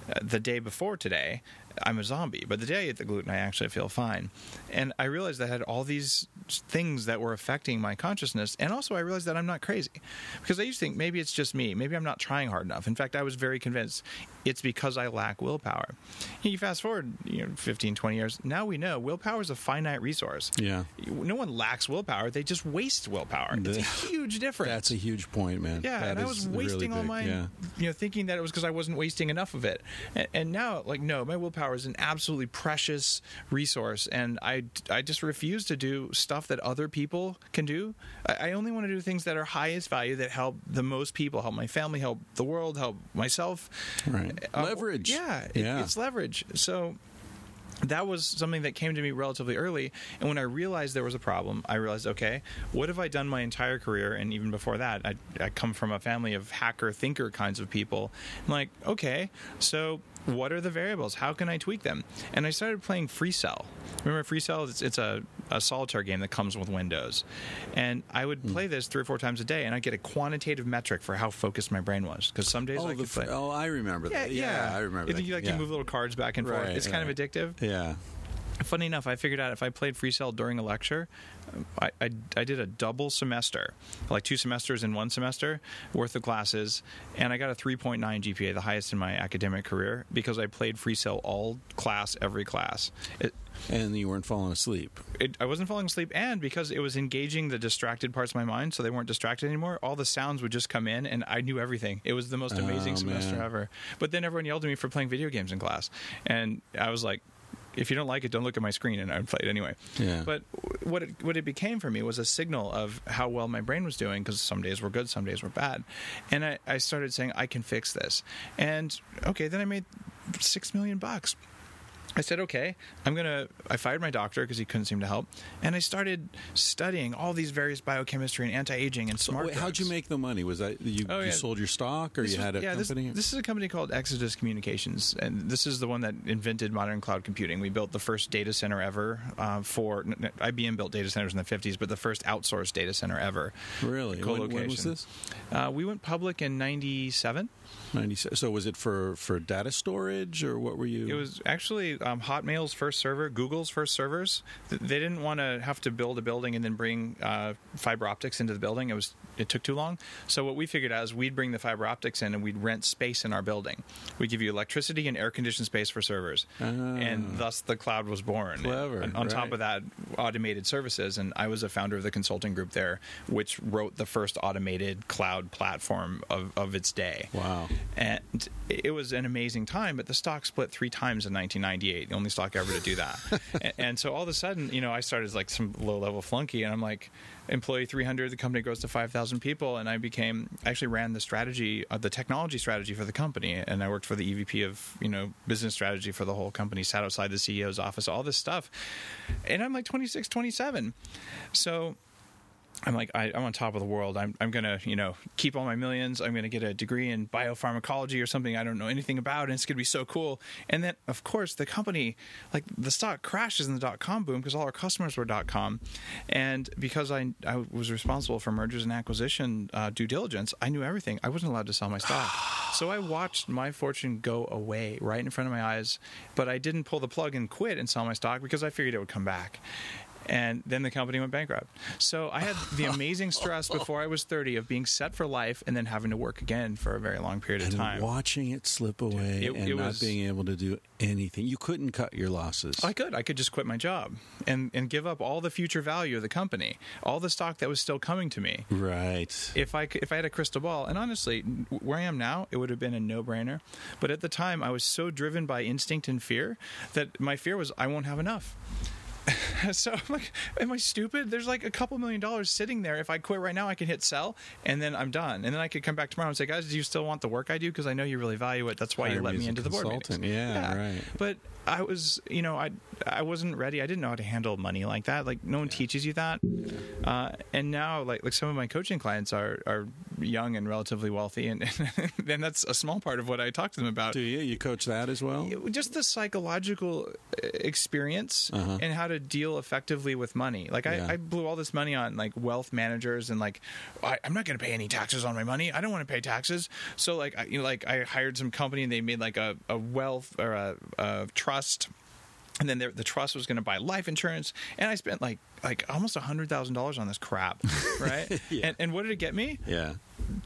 uh, the day before today, I'm a zombie. But the day I eat the gluten, I actually feel fine. And I realized that I had all these things that were affecting my consciousness. And also, I realized that I'm not crazy. Because I used to think maybe it's just me. Maybe I'm not trying hard enough. In fact, I was very convinced it's because I lack willpower. You fast forward you know, 15, 20 years, now we know willpower is a finite resource. Yeah. No one lacks willpower, they just waste willpower. It's a huge difference. That's a huge point, man. Yeah, That and I was really wasting all big, my, Yeah. you know, thinking that it was because I wasn't wasting enough of it. And, and now, like, no, my willpower is an absolutely precious resource, and I, I just refuse to do stuff that other people can do. I, I only want to do things that are highest value that help the most people, help my family, help the world, help myself. Right. Uh, Leverage. Yeah, it- Yeah. it's leverage. So that was something that came to me relatively early. And when I realized there was a problem, I realized, okay, what have I done my entire career? And even before that, I, I come from a family of hacker, thinker kinds of people. I'm like, okay, so what are the variables? How can I tweak them? And I started playing Free Cell. Remember Free Cell? It's, it's a, a solitaire game that comes with Windows. And I would hmm. play this three or four times a day, and I'd get a quantitative metric for how focused my brain was. Because some days Oh, I could fr- play. oh, I remember Yeah, that. yeah, I remember I that. you like yeah. to move little cards back and forth. Right, it's kind right. of addictive. Yeah. Funny enough, I figured out if I played Free Cell during a lecture, I, I, I did a double semester, like two semesters in one semester worth of classes, and I got a 3.9 GPA, the highest in my academic career, because I played Free Cell all class, every class. It, And you weren't falling asleep. it, I wasn't falling asleep, and because it was engaging the distracted parts of my mind, so they weren't distracted anymore. All the sounds would just come in, and I knew everything. It was the most amazing Oh, semester man. ever. But then everyone yelled at me for playing video games in class, and I was like, if you don't like it, don't look at my screen, and I would play it anyway. Yeah. But what it, what it became for me was a signal of how well my brain was doing because some days were good, some days were bad, and I, I started saying I can fix this, and okay, then I made six million bucks. I said, okay, I'm going to. I fired my doctor because he couldn't seem to help. And I started studying all these various biochemistry and anti aging and smart Wait, how'd you make the money? Was that you, Oh, you sold your stock or This you was- had a yeah, this- company? This, is a company called Exodus Communications, and this is the one that invented modern cloud computing. We built the first data center ever uh, for IBM built data centers in the 50s, but the first outsourced data center ever. really? When, when was this? Uh, we went public in '97. 97. So was it for, for data storage or what were you? It was actually um, Hotmail's first server, Google's first servers. Th- They didn't want to have to build a building and then bring uh, fiber optics into the building. It was it took too long. So what we figured out is we'd bring the fiber optics in and we'd rent space in our building. We'd give you electricity and air conditioned space for servers, and thus the cloud was born. Clever, And on top of that, automated services. And I was a founder of the consulting group there, which wrote the first automated cloud platform of, of its day Wow. And it was an amazing time. But the stock split three times in 1998, the only stock ever to do that. [LAUGHS] and, and so all of a sudden, you know, I started as like some low level flunky, and I'm like, employee 300, the company grows to 5,000 people, and I became I actually ran the strategy, uh, the technology strategy for the company, and I worked for the EVP of you know business strategy for the whole company, sat outside the CEO's office, all this stuff, and I'm like 26, 27, so. I'm like, I, I'm on top of the world. I'm, I'm going to, you know, keep all my millions. I'm going to get a degree in biopharmacology or something I don't know anything about. And it's going to be so cool. And then, of course, the company, like the stock crashes in the dot com boom because all our customers were dot com. And because I, I was responsible for mergers and acquisition uh, due diligence, I knew everything. I wasn't allowed to sell my stock. [SIGHS] so I watched my fortune go away right in front of my eyes. But I didn't pull the plug and quit and sell my stock because I figured it would come back and then the company went bankrupt. So I had the [LAUGHS] amazing stress before I was 30 of being set for life and then having to work again for a very long period of And time. watching it slip away It- and it not was- being able to do anything. You couldn't cut your losses. I could. I could just quit my job and, and give up all the future value of the company, all the stock that was still coming to me. right. If I, if I had a crystal ball, and honestly, where I am now, it would have been a no brainer. But at the time, I was so driven by instinct and fear that my fear was I won't have enough. [LAUGHS] so I'm like, am I stupid? There's like a couple million dollars sitting there. If I quit right now, I can hit sell, and then I'm done. And then I could come back tomorrow and say, guys, do you still want the work I do? Because I know you really value it. That's why Hire you let me into the board meetings. consultant. Yeah, right. But I was, you know, I I wasn't ready. I didn't know how to handle money like that. Like no one teaches you that. Uh, and now, like like some of my coaching clients are are young and relatively wealthy, and [LAUGHS] then that's a small part of what I talk to them about Do you? You coach that as well? just the psychological uh, experience Uh-huh. and how to deal effectively with money. Like I, Yeah. I blew all this money on like wealth managers and like I, I'm not going to pay any taxes on my money. I don't want to pay taxes. So like I, you know, like I hired some company and they made like a, a wealth or a, a trust. And then there- the trust was going to buy life insurance, and I spent like like almost a hundred thousand dollars on this crap, [LAUGHS] right? Yeah. and, and what did it get me? Yeah.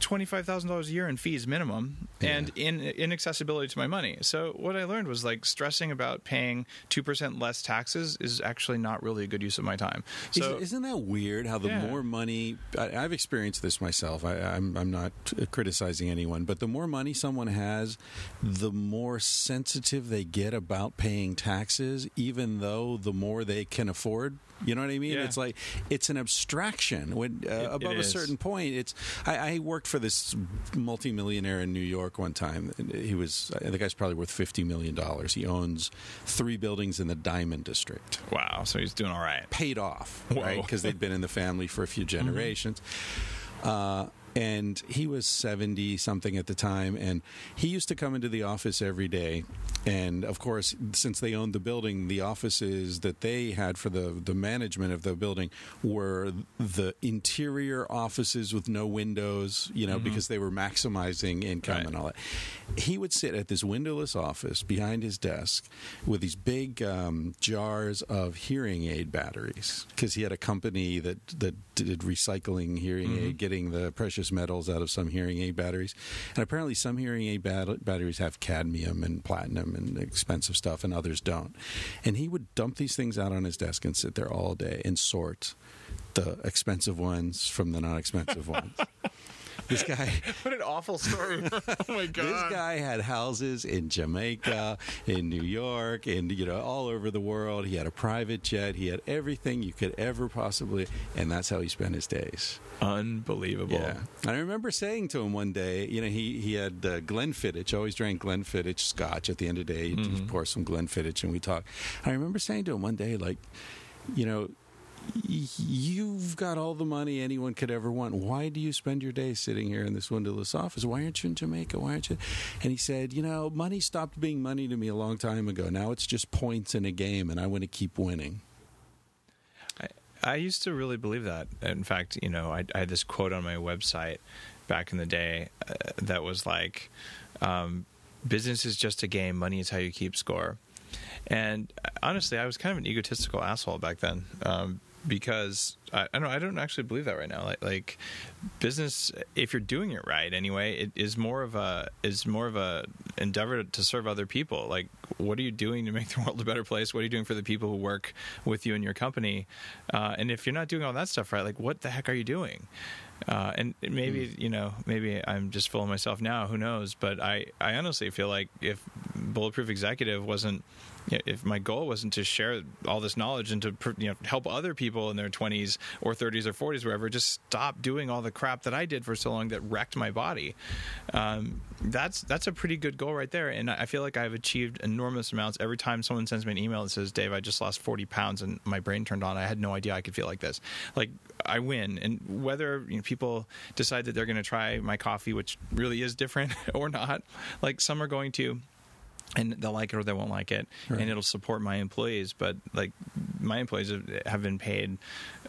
twenty five thousand dollars a year in fees minimum, and in inaccessibility to my money. So what I learned was like stressing about paying two percent less taxes is actually not really a good use of my time. So Is, isn't that weird? How the Yeah. more money I, I've experienced this myself. I, I'm I'm not criticizing anyone, but the more money someone has, the more sensitive they get about paying taxes, even though the more they can afford. You know what I mean? Yeah. It's like it's an abstraction. When uh, It- it above a certain point, it's. I, I worked for this multimillionaire in New York one time. He was the guy's probably worth fifty million dollars. He owns three buildings in the Diamond District wow, so he's doing all right. paid off, Whoa. right? Because they'd been in the family for a few [LAUGHS] generations. Uh, and he was 70 something at the time. And he used to come into the office every day. And of course, since they owned the building, the offices that they had for the, the management of the building were the interior offices with no windows, you know, because they were maximizing income Right. and all that. He would sit at this windowless office behind his desk with these big um, jars of hearing aid batteries because he had a company that that did recycling hearing Mm-hmm. aid, getting the precious metals out of some hearing aid batteries. And apparently, some hearing aid bat- batteries have cadmium and platinum and expensive stuff, and others don't. And he would dump these things out on his desk and sit there all day and sort the expensive ones from the non expensive ones. [LAUGHS] This guy. [LAUGHS] what an awful story. [LAUGHS] oh my god. This guy had houses in Jamaica, in New York, and you know all over the world. He had a private jet. He had everything you could ever possibly, and that's how he spent his days. Unbelievable. Yeah, and I remember saying to him one day, you know, he he had uh, Glenfiddich. Always drank Glenfiddich Scotch. At the end of the day, he'd just pour some Glenfiddich, and we talked. I remember saying to him one day, like, you know. You've got all the money anyone could ever want. Why do you spend your day sitting here in this windowless office? Why aren't you in Jamaica? Why aren't you? And he said, You know, money stopped being money to me a long time ago. Now it's just points in a game, and I want to keep winning. I, I used to really believe that. In fact, you know, I, I had this quote on my website back in the day uh, that was like, um, "Business is just a game. Money is how you keep score." And uh, honestly, I was kind of an egotistical asshole back then. Um, because I, I don't I don't actually believe that right now. Like, like business, if you're doing it right, anyway, it is more of a is more of a endeavor to serve other people. Like, what are you doing to make the world a better place? What are you doing for the people who work with you in your company? Uh, and if you're not doing all that stuff right, like, what the heck are you doing? Uh, and maybe you know, maybe I'm just fooling myself now. Who knows? But I, I honestly feel like if Bulletproof Executive wasn't if my goal wasn't to share all this knowledge and to you know help other people in their 20s or 30s or 40s wherever just stop doing all the crap that I did for so long that wrecked my body. Um, that's that's a pretty good goal right there. And I feel like I've achieved enormous amounts. Every time someone sends me an email that says Dave I just lost 40 pounds and my brain turned on. I had no idea I could feel like this. Like I win. And whether you know, people decide that they're going to try my coffee which really is different [LAUGHS] or not like some are going to and they'll like it or they won't like it Right. and it'll support my employees but like my employees have, been paid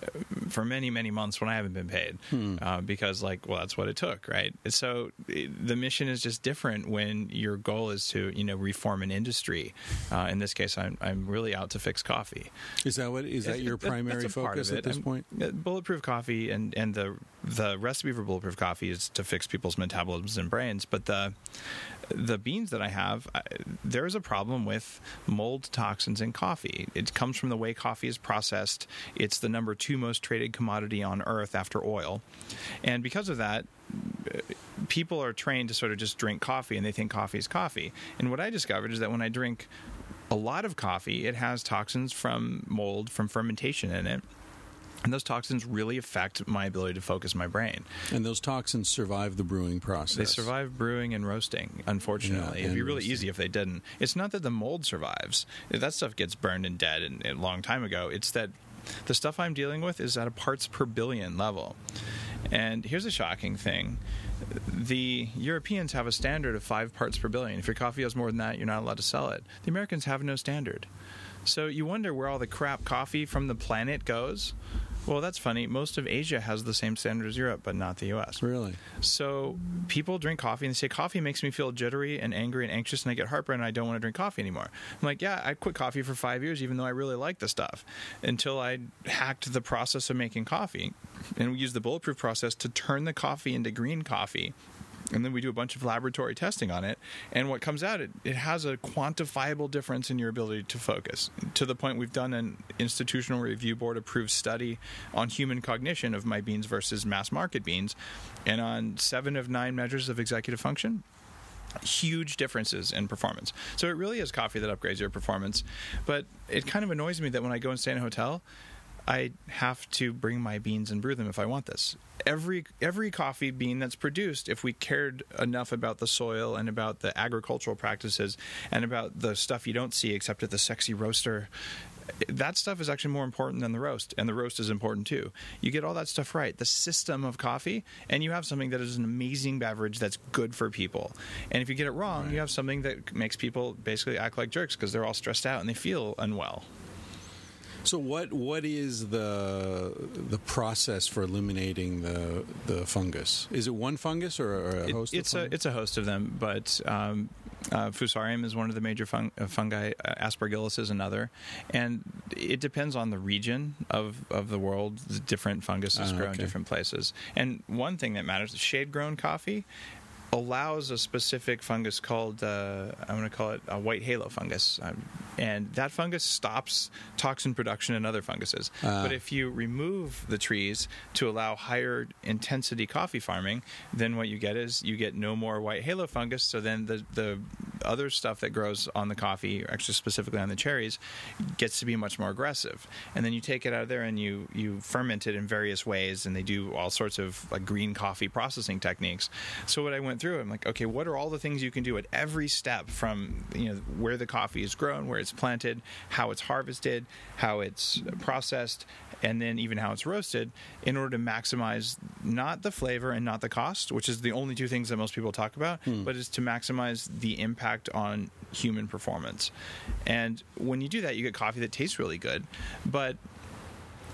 uh, for many many months when i haven't been paid uh, because like well that's what it took right so it, the mission is just different when your goal is to you know reform an industry uh, in this case I'm, I'm really out to fix coffee Is that what is that It- your that- primary focus at it. this I'm- point? uh, Bulletproof coffee and and the the recipe for bulletproof coffee is to fix people's metabolisms and brains, but the the beans that I have, I, there is a problem with mold toxins in coffee. It comes from the way coffee is processed. It's the number two most traded commodity on earth after oil, and because of that, people are trained to sort of just drink coffee and they think coffee is coffee. And what I discovered is that when I drink a lot of coffee, it has toxins from mold, from fermentation in it. And those toxins really affect my ability to focus my brain. And those toxins survive the brewing process. They survive brewing and roasting, unfortunately. Yeah, It'd be really roasting. easy if they didn't. It's not that the mold survives. That stuff gets burned and dead and, a long time ago. It's that the stuff I'm dealing with is at a parts per billion level. And here's a shocking thing. The Europeans have a standard of five parts per billion. If your coffee has more than that, you're not allowed to sell it. The Americans have no standard. So you wonder where all the crap coffee from the planet goes. Well, that's funny. Most of Asia has the same standard as Europe, but not the U.S. Really? So people drink coffee and they say coffee makes me feel jittery and angry and anxious and I get heartburn and I don't want to drink coffee anymore. I'm like, yeah, I quit coffee for five years even though I really like the stuff until I hacked the process of making coffee and we use the bulletproof process to turn the coffee into green coffee. And then we do a bunch of laboratory testing on it, and what comes out, it, it has a quantifiable difference in your ability to focus. To the point we've done an institutional review board approved study on human cognition of my beans versus mass market beans, and on seven of nine measures of executive function, huge differences in performance. So it really is coffee that upgrades your performance. But it kind of annoys me that when I go and stay in a hotel, I have to bring my beans and brew them if I want this. Every every coffee bean that's produced, if we cared enough about the soil and about the agricultural practices and about the stuff you don't see except at the sexy roaster, that stuff is actually more important than the roast, and the roast is important too. You get all that stuff right, the system of coffee, and you have something that is an amazing beverage that's good for people. And if you get it wrong, you have something that makes people basically act like jerks because they're all stressed out and they feel unwell. So what what is the the process for eliminating the the fungus? Is it one fungus or, a It- host? it's of a it's a host of them, but um, uh, Fusarium is one of the major fung- uh, fungi. Uh, Aspergillus is another, and it depends on the region of, of the world. The different funguses Ah, grow in different places. And one thing that matters: is shade grown coffee allows a specific fungus called uh, I'm going to call it a white halo fungus, um, and that fungus stops toxin production in other funguses. Ah. but if you remove the trees to allow higher intensity coffee farming, then what you get is you get no more white halo fungus. So then the the other stuff that grows on the coffee, actually specifically on the cherries, gets to be much more aggressive. And then you take it out of there and you you ferment it in various ways, and they do all sorts of like green coffee processing techniques. So what I went through, I'm like, okay, what are all the things you can do at every step from you know where the coffee is grown, where it's planted, how it's harvested, how it's processed, and then even how it's roasted in order to maximize not the flavor and not the cost, which is the only two things that most people talk about, hmm. but is to maximize the impact on human performance. And when you do that, you get coffee that tastes really good, but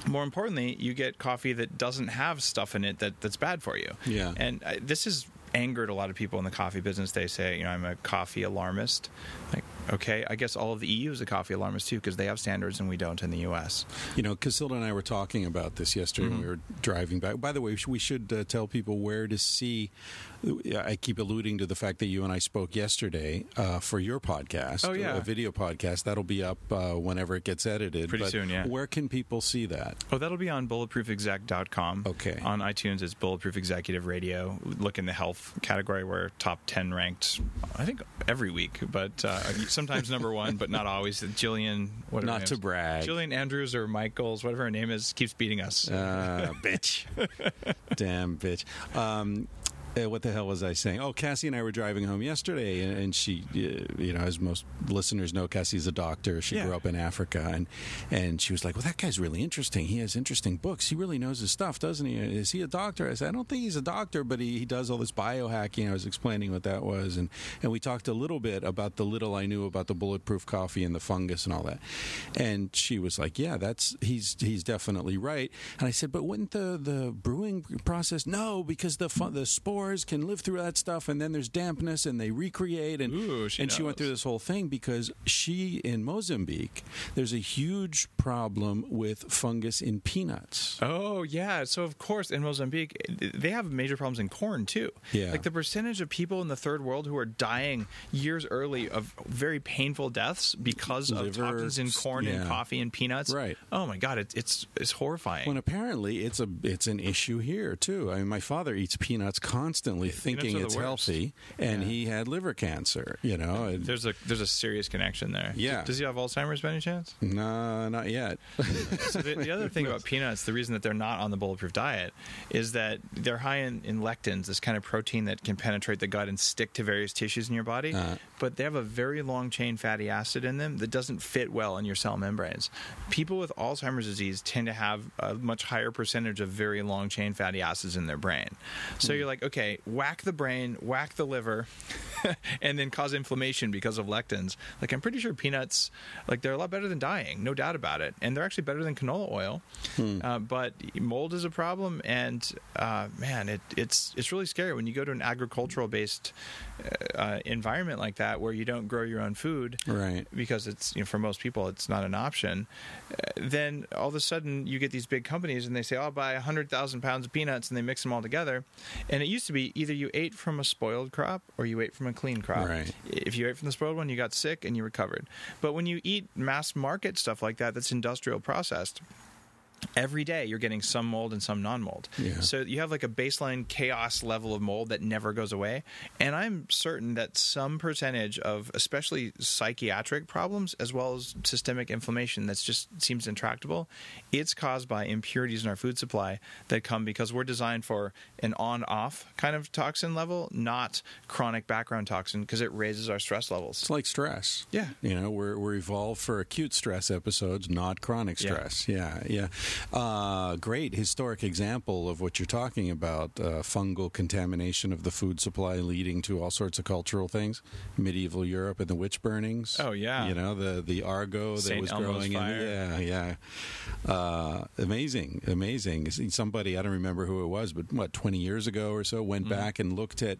more importantly, you get coffee that doesn't have stuff in it that, that's bad for you. Yeah. And I, this has angered a lot of people in the coffee business. They say, you know, I'm a coffee alarmist. Like, okay, I guess all of the EU is a coffee alarmist too because they have standards and we don't in the U.S. You know, Cacilda and I were talking about this yesterday when we were driving back. By the way, we should uh, tell people where to see. I keep alluding to the fact that you and I spoke yesterday uh, for your podcast. Oh, yeah. a video podcast that'll be up uh, whenever it gets edited. Pretty But soon, yeah. Where can people see that? Oh, that'll be on bulletproofexec.com. Okay. On iTunes, it's Bulletproof Executive Radio. Look in the health category. We're top 10 ranked, I think, every week, but uh, sometimes number one, but not always. Jillian, whatever. Not to brag. Jillian Andrews or Michaels, whatever her name is, keeps beating us. Uh, bitch. [LAUGHS] Damn bitch. Um, uh, what the hell was I saying? Oh, Cassie and I were driving home yesterday, and, and she, uh, you know, as most listeners know, Cassie's a doctor. She Yeah. grew up in Africa, and and she was like, "Well, that guy's really interesting. He has interesting books. He really knows his stuff, doesn't he? Is he a doctor?" I said, "I don't think he's a doctor, but he, he does all this biohacking." I was explaining what that was, and and we talked a little bit about the little I knew about the bulletproof coffee and the fungus and all that. And she was like, "Yeah, that's he's he's definitely right." And I said, "But wouldn't the the brewing process? No, because the fu- the can live through that stuff, and then there's dampness, and they recreate." And Ooh, she and she went through this whole thing because she in Mozambique, there's a huge problem with fungus in peanuts. Oh yeah, so of course in Mozambique they have major problems in corn too. Yeah. like the percentage of people in the third world who are dying years early of very painful deaths because of Liver, toxins in corn and coffee and peanuts. Right. Oh my god, it, it's it's horrifying. When apparently it's a it's an issue here too. I mean, my father eats peanuts constantly, thinking are the it's healthy, and Yeah. he had liver cancer. You know, and- there's a there's a serious connection there. Yeah. Does he have Alzheimer's by any chance? no, not yet. [LAUGHS] So the, the other thing about peanuts, the reason that they're not on the bulletproof diet, is that they're high in, in lectins, this kind of protein that can penetrate the gut and stick to various tissues in your body. Uh. But they have a very long chain fatty acid in them that doesn't fit well in your cell membranes. People with Alzheimer's disease tend to have a much higher percentage of very long chain fatty acids in their brain. So you're like, okay, whack the brain, whack the liver, [LAUGHS] and then cause inflammation because of lectins. Like I'm pretty sure peanuts, like they're a lot better than dying, no doubt about it, and they're actually better than canola oil. Uh, but mold is a problem, and uh, man, it, it's it's really scary when you go to an agricultural based uh, environment like that where you don't grow your own food, Right. Because it's you know for most people it's not an option. Uh, then all of a sudden you get these big companies and they say, "Oh, "I'll buy hundred thousand pounds of peanuts," and they mix them all together. And it used to be either you ate from a spoiled crop or you ate from a clean crop. Right. If you ate from the spoiled one, you got sick and you recovered. But when you eat mass market stuff like that, that's industrial processed. Every day you're getting some mold and some non-mold. Yeah. So you have like a baseline chaos level of mold that never goes away. And I'm certain that some percentage of especially psychiatric problems as well as systemic inflammation that's just seems intractable, it's caused by impurities in our food supply that come because we're designed for an on-off kind of toxin level, not chronic background toxin because it raises our stress levels. It's like stress. Yeah. You know, we're, we're evolved for acute stress episodes, not chronic Yeah. stress. Yeah, yeah. Uh, great historic example of what you're talking about uh, fungal contamination of the food supply leading to all sorts of cultural things. Medieval Europe and the witch burnings. Oh, yeah. You know, the, the ergot that Saint was Elmo's growing in. fire. Yeah, yeah. Uh, amazing, amazing. Somebody, I don't remember who it was, but what, 20 years ago or so, went Mm-hmm. back and looked at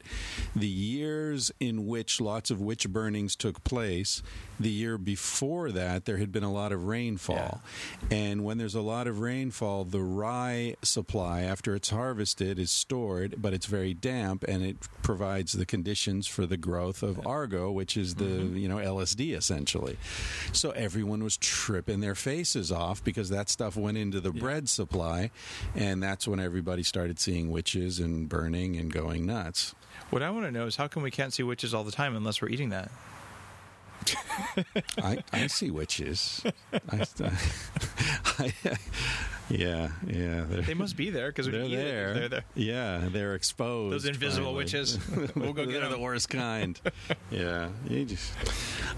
the years in which lots of witch burnings took place. The year before that, there had been a lot of rainfall. And when there's a lot of of rainfall, the rye supply after it's harvested is stored, but it's very damp, and it provides the conditions for the growth of ergot, which is the mm-hmm. you know LSD essentially. So everyone was tripping their faces off because that stuff went into the bread supply, and that's when everybody started seeing witches and burning and going nuts. What I want to know is how come we can't see witches all the time unless we're eating that? [LAUGHS] I, I see witches. I, [LAUGHS] I, yeah, yeah. They must be there because [LAUGHS] they're there. They're there. Yeah, they're exposed. Those invisible finally. witches. [LAUGHS] We'll go get They're the worst kind. [LAUGHS] yeah, you just.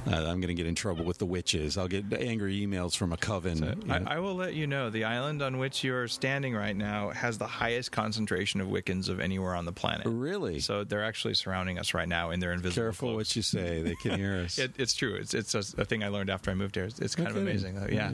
Uh, I'm going to get in trouble with the witches. I'll get angry emails from a coven. you know. I, I will let you know the island on which you're standing right now has the highest concentration of Wiccans of anywhere on the planet. really? So they're actually surrounding us right now in their invisible. Careful cloaks. what you say. They can hear us. It, it's true. It's it's a, a thing I learned after I moved here. It's, it's kind No of amazing. Though. Yeah.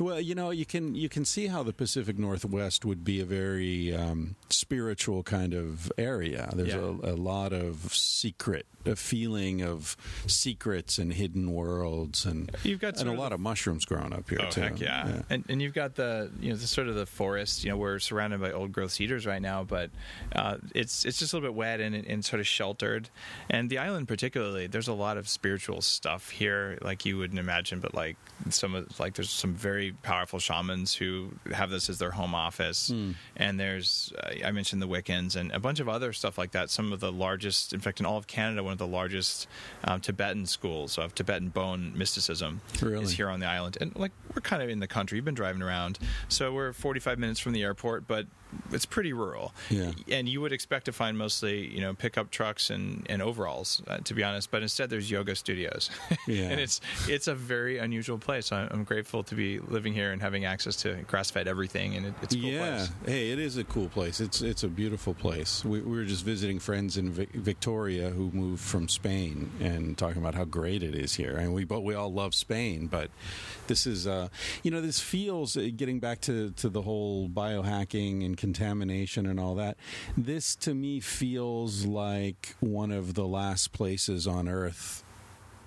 Well, you know, you can you can see how the Pacific Northwest would be a very um, spiritual kind of area. There's Yeah. a, a lot of secret, a feeling of secrets and hidden worlds, and You've got and a lot the- of mushrooms growing up here Oh too. heck yeah. And and you've got the you know the sort of the forest. You know we're surrounded by old growth cedars right now, but uh, it's it's just a little bit wet and, and sort of sheltered. And the island particularly, there's a lot of spiritual stuff here, like you wouldn't imagine. But like some of like there's some very powerful shamans who have this as their home office. Hmm. And there's uh, I mentioned the Wiccans and a bunch of other stuff like that. Some of the largest, in fact, in all of Canada, one of the largest um, Tibetan schools of Tibetan Bon mysticism Really? is here on the island. And like we're kind of in the country. You've been driving around, so we're 45 minutes from the airport, but it's pretty rural. Yeah. And you would expect to find mostly you know pickup trucks and, and overalls, uh, to be honest. But instead, there's yoga studios. [LAUGHS] Yeah. and it's it's a very unusual place. I'm, I'm grateful to be living here and having access to grass fed everything. And it, it's a cool yeah, place. hey, it is a cool place. It's it's a beautiful place. We, we were just visiting friends in Vic- Victoria who moved from Spain and talking about how great it is here. And we but we all love Spain, but this is uh, you know this feels uh, getting back to to the whole biohacking and contamination and all that. This to me feels like one of the last places on Earth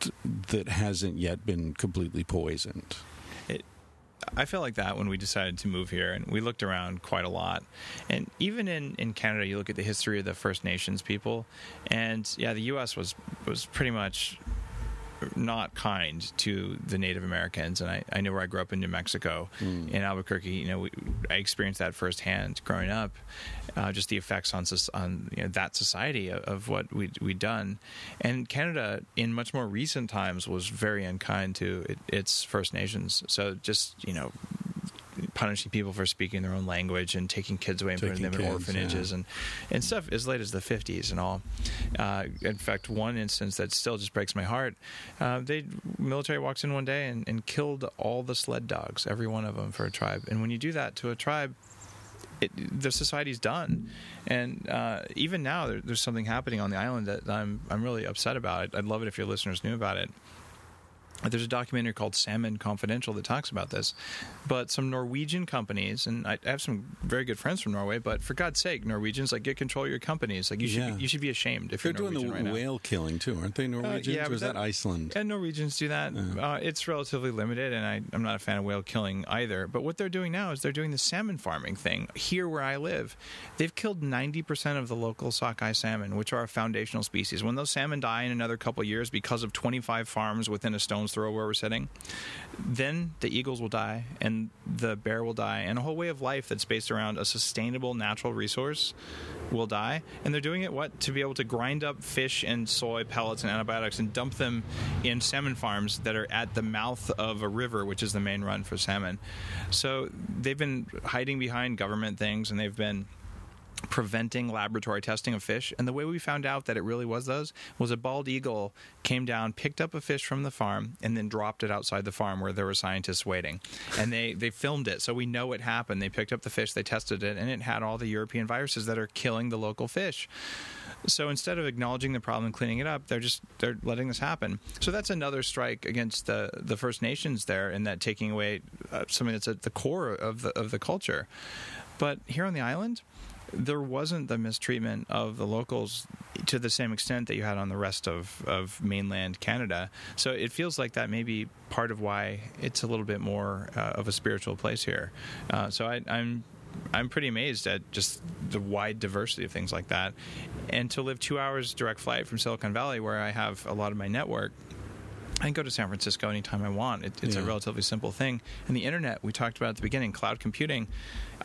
t- that hasn't yet been completely poisoned. It, I felt like that when we decided to move here, and we looked around quite a lot. And even in, in Canada, you look at the history of the First Nations people, and yeah, the U.S. was was pretty much not kind to the Native Americans. And I, I know where I grew up in New Mexico, in Albuquerque. You know, we, I experienced that firsthand growing up. Uh, just the effects on on you know, that society of, of what we we'd done, and Canada in much more recent times was very unkind to it, its First Nations. So just you know punishing people for speaking their own language and taking kids away and putting Taking them in orphanages yeah. and and stuff as late as the 50s and all. Uh, in fact, one instance that still just breaks my heart. Uh, they military walks in one day and, and killed all the sled dogs, every one of them for a tribe. And when you do that to a tribe. It, the society's done, and uh, even now there, there's something happening on the island that I'm I'm really upset about. I'd, I'd love it if your listeners knew about it. There's a documentary called Salmon Confidential that talks about this. But some Norwegian companies, and I have some very good friends from Norway, but for God's sake, Norwegians, like get control of your companies. Like you should Yeah. be, you should be ashamed if They're you're doing the Norwegian right now. whale killing too, aren't they? Norwegians, yeah, or is that, that- Iceland? And Norwegians do that. Uh, it's relatively limited, and I, I'm not a fan of whale killing either. But what they're doing now is they're doing the salmon farming thing here where I live. They've killed 90% of the local sockeye salmon, which are a foundational species. When those salmon die in another couple years because of 25 farms within a stone's throw where we're sitting, then the eagles will die, and the bear will die, and a whole way of life that's based around a sustainable natural resource will die. And they're doing it what to be able to grind up fish and soy pellets and antibiotics and dump them in salmon farms that are at the mouth of a river, which is the main run for salmon. So they've been hiding behind government things, and they've been preventing laboratory testing of fish. And the way we found out that it really was those was a bald eagle came down, picked up a fish from the farm, and then dropped it outside the farm where there were scientists waiting. And they, they filmed it, so we know it happened. They picked up the fish, they tested it, and it had all the European viruses that are killing the local fish. So instead of acknowledging the problem and cleaning it up, they're just they're letting this happen. So that's another strike against the the First Nations there, in that taking away uh, something that's at the core of the of the culture. But here on the island, there wasn't the mistreatment of the locals to the same extent that you had on the rest of, of mainland Canada. So it feels like that may be part of why it's a little bit more uh, of a spiritual place here. Uh, so I, I'm I'm pretty amazed at just the wide diversity of things like that. And to live two hours direct flight from Silicon Valley, where I have a lot of my network, I can go to San Francisco anytime I want. It, it's Yeah. a relatively simple thing. And the internet, we talked about at the beginning, cloud computing.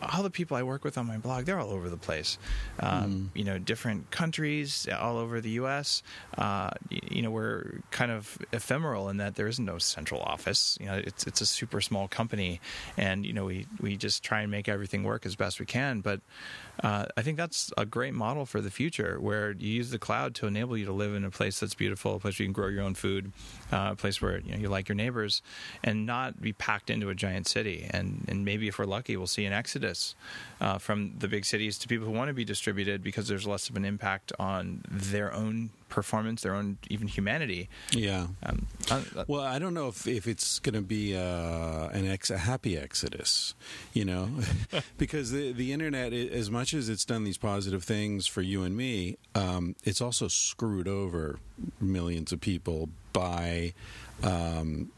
All the people I work with on my blog, they're all over the place. Um, You know, different countries, all over the U.S. Uh, you know, we're kind of ephemeral in that there is no central office. You know, it's it's a super small company, and you know, we we just try and make everything work as best we can. But uh, I think that's a great model for the future, where you use the cloud to enable you to live in a place that's beautiful, a place where you can grow your own food, uh, a place where you know you like your neighbors, and not be packed into a giant city. And and maybe if we're lucky, we'll see an exodus uh, from the big cities to people who want to be distributed because there's less of an impact on their own performance, their own even humanity. Yeah. Um, uh, Well, I don't know if, if it's going to be uh, an ex, a happy exodus, you know, [LAUGHS] because the the internet, as much as it's done these positive things for you and me, um, it's also screwed over millions of people by. Um,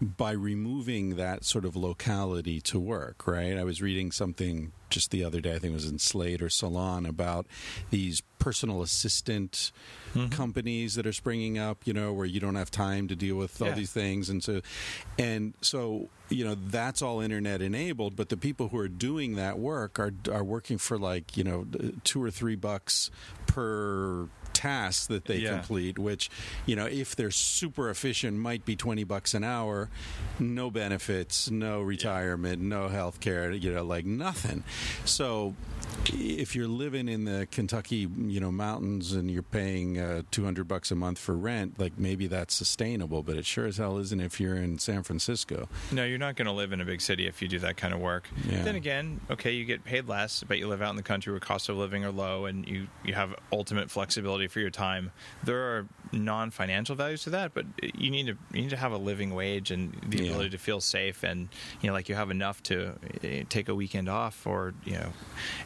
by removing that sort of locality to work, right? I was reading something just the other day, I think it was in Slate or Salon, about these personal assistant mm-hmm. companies that are springing up, you know, where you don't have time to deal with all these things. And so, and so, you know, that's all internet enabled, but the people who are doing that work are, are working for like, you know, two or three bucks per task that they Yeah. complete, which, you know, if they're super efficient, might be 20 bucks an hour, no benefits, no retirement, no health care, you know, like nothing. So if you're living in the Kentucky, you know, mountains and you're paying uh, 200 bucks a month for rent, like maybe that's sustainable, but it sure as hell isn't if you're in San Francisco. No, you're not going to live in a big city if you do that kind of work. Yeah. Then again, okay, you get paid less, but you live out in the country where costs of living are low and you, you have ultimate flexibility for your time. There are non-financial values to that, but you need to you need to have a living wage and the Yeah. ability to feel safe and you know like you have enough to eh, take a weekend off or you know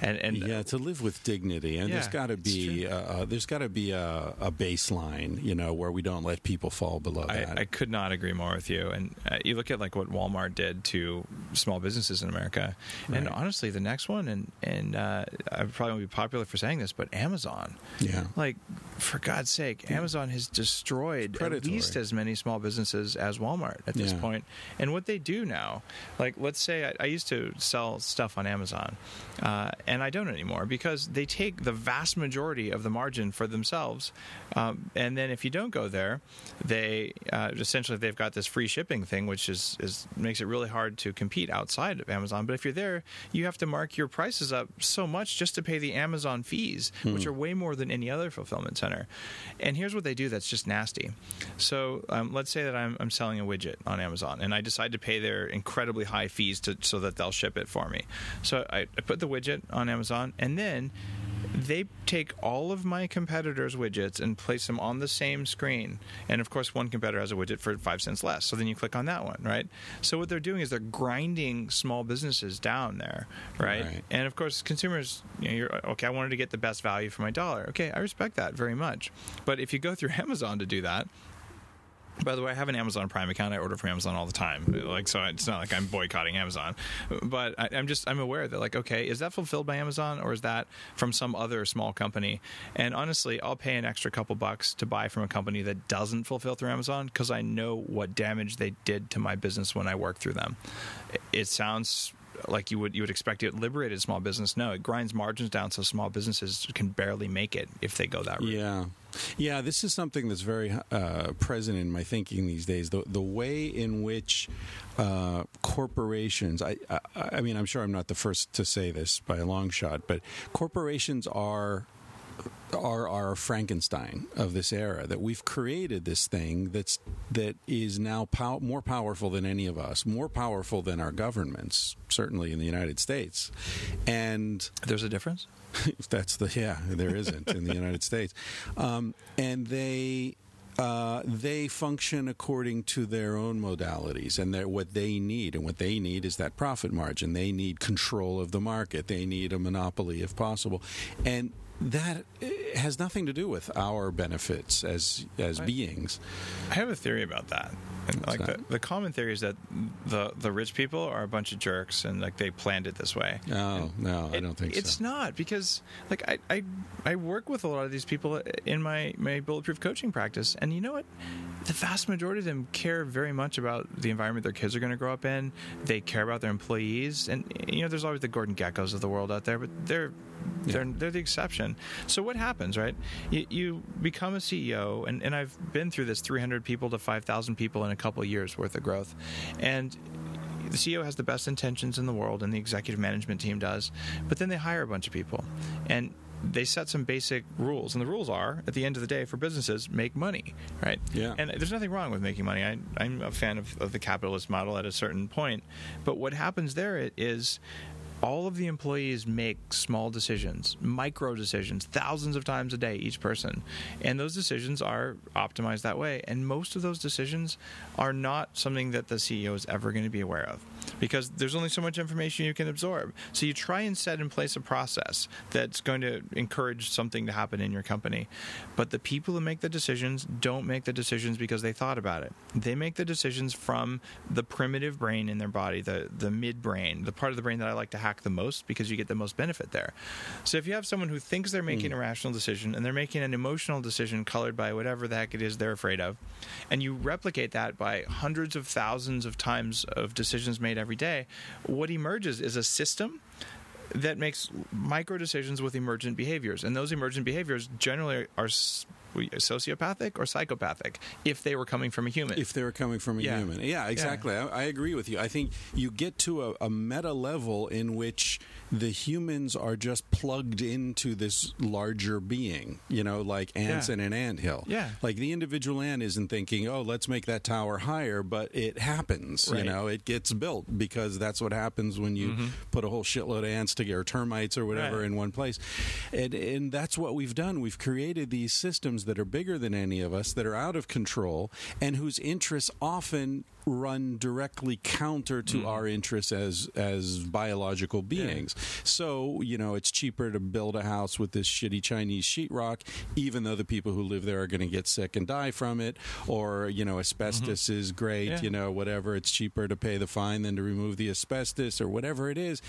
and and yeah, to live with dignity, and there's got to be uh, uh, there's got to be a, a baseline, you know, where we don't let people fall below that. I could not agree more with you. And uh, you look at like what Walmart did to small businesses in America, and honestly, the next one, and and uh, I probably won't be popular for saying this, but Amazon. Yeah. Like, for God's sake, Amazon has destroyed at least as many small businesses as Walmart at this Yeah. point. And what they do now, like, let's say I, I used to sell stuff on Amazon, uh, and I don't anymore because they take the vast majority of the margin for themselves. Um, and then if you don't go there, they uh, essentially they've got this free shipping thing, which is, is makes it really hard to compete outside of Amazon. But if you're there, you have to mark your prices up so much just to pay the Amazon fees, which are way more than any other fulfillment center. And here's what they do that's just nasty. So um, let's say that I'm, I'm selling a widget on Amazon, and I decide to pay their incredibly high fees to so that they'll ship it for me. So I, I put the widget on Amazon, and then they take all of my competitors' widgets and place them on the same screen. And of course, one competitor has a widget for five cents less. So then you click on that one, right? So what they're doing is they're grinding small businesses down there, right? Right. And of course, consumers, you know, you're okay. I wanted to get the best value for my dollar. Okay, I respect that very much. But if you go through [LAUGHS] Amazon to do that, by the way, I have an Amazon Prime account. I order from Amazon all the time. Like, so it's not like I'm boycotting Amazon, but I, I'm just I'm aware that like, okay, is that fulfilled by Amazon or is that from some other small company? And honestly, I'll pay an extra couple bucks to buy from a company that doesn't fulfill through Amazon because I know what damage they did to my business when I worked through them. It sounds like you would you would expect it liberated small business. No, it grinds margins down so small businesses can barely make it if they go that route. Yeah, yeah. This is something that's very uh, present in my thinking these days. The the way in which uh, corporations. I, I I mean, I'm sure I'm not the first to say this by a long shot, but corporations are are our Frankenstein of this era. That we've created this thing that's that is now pow- more powerful than any of us, more powerful than our governments, certainly in the United States, and There's a difference. [LAUGHS] that's the yeah there isn't in the united states um, and they uh, they function according to their own modalities and what they need. And what they need is that profit margin. They need control of the market. They need a monopoly if possible. And that has nothing to do with our benefits as as Right. beings. I have a theory about that. And like the, that? the common theory is that the the rich people are a bunch of jerks and like they planned it this way. Oh, no, no, I It- don't think it's so. not because like I, I I work with a lot of these people in my my bulletproof coaching practice, and you know what? The vast majority of them care very much about the environment their kids are going to grow up in. They care about their employees, and you know, there's always the Gordon Gekkos of the world out there, but they're they're they're the exception. So what happens, right? You, you become a CEO, and, and I've been through this 300 people to 5,000 people in a couple of years worth of growth, and the CEO has the best intentions in the world, and the executive management team does, but then they hire a bunch of people, and they set some basic rules, and the rules are, at the end of the day, for businesses, make money, right? Yeah. And there's nothing wrong with making money. I, I'm a fan of, of the capitalist model at a certain point, but what happens there is all of the employees make small decisions, micro decisions, thousands of times a day, each person. And those decisions are optimized that way. And most of those decisions are not something that the CEO is ever going to be aware of because there's only so much information you can absorb. So you try and set in place a process that's going to encourage something to happen in your company. But the people who make the decisions don't make the decisions because they thought about it. They make the decisions from the primitive brain in their body, the, the midbrain, the part of the brain that I like to hack the most because you get the most benefit there. So if you have someone who thinks they're making mm. a rational decision and they're making an emotional decision colored by whatever the heck it is they're afraid of, and you replicate that by hundreds of thousands of times of decisions made every day, what emerges is a system that makes micro decisions with emergent behaviors. And those emergent behaviors generally are sociopathic or psychopathic if they were coming from a human. if they were coming from a Yeah. human. Yeah, exactly. I, I agree with you. I think you get to a, a meta level in which the humans are just plugged into this larger being, you know, like ants Yeah. in an anthill. Yeah. Like the individual ant isn't thinking, oh, let's make that tower higher, but it happens. You know, it gets built because that's what happens when you mm-hmm. put a whole shitload of ants together, or termites or whatever Right. in one place. And, and that's what we've done. We've created these systems that are bigger than any of us, that are out of control, and whose interests often run directly counter to mm-hmm. our interests as as biological beings. So, you know, it's cheaper to build a house with this shitty Chinese sheetrock, even though the people who live there are going to get sick and die from it. Or, you know, asbestos mm-hmm. is great, Yeah. you know, whatever. It's cheaper to pay the fine than to remove the asbestos or whatever it is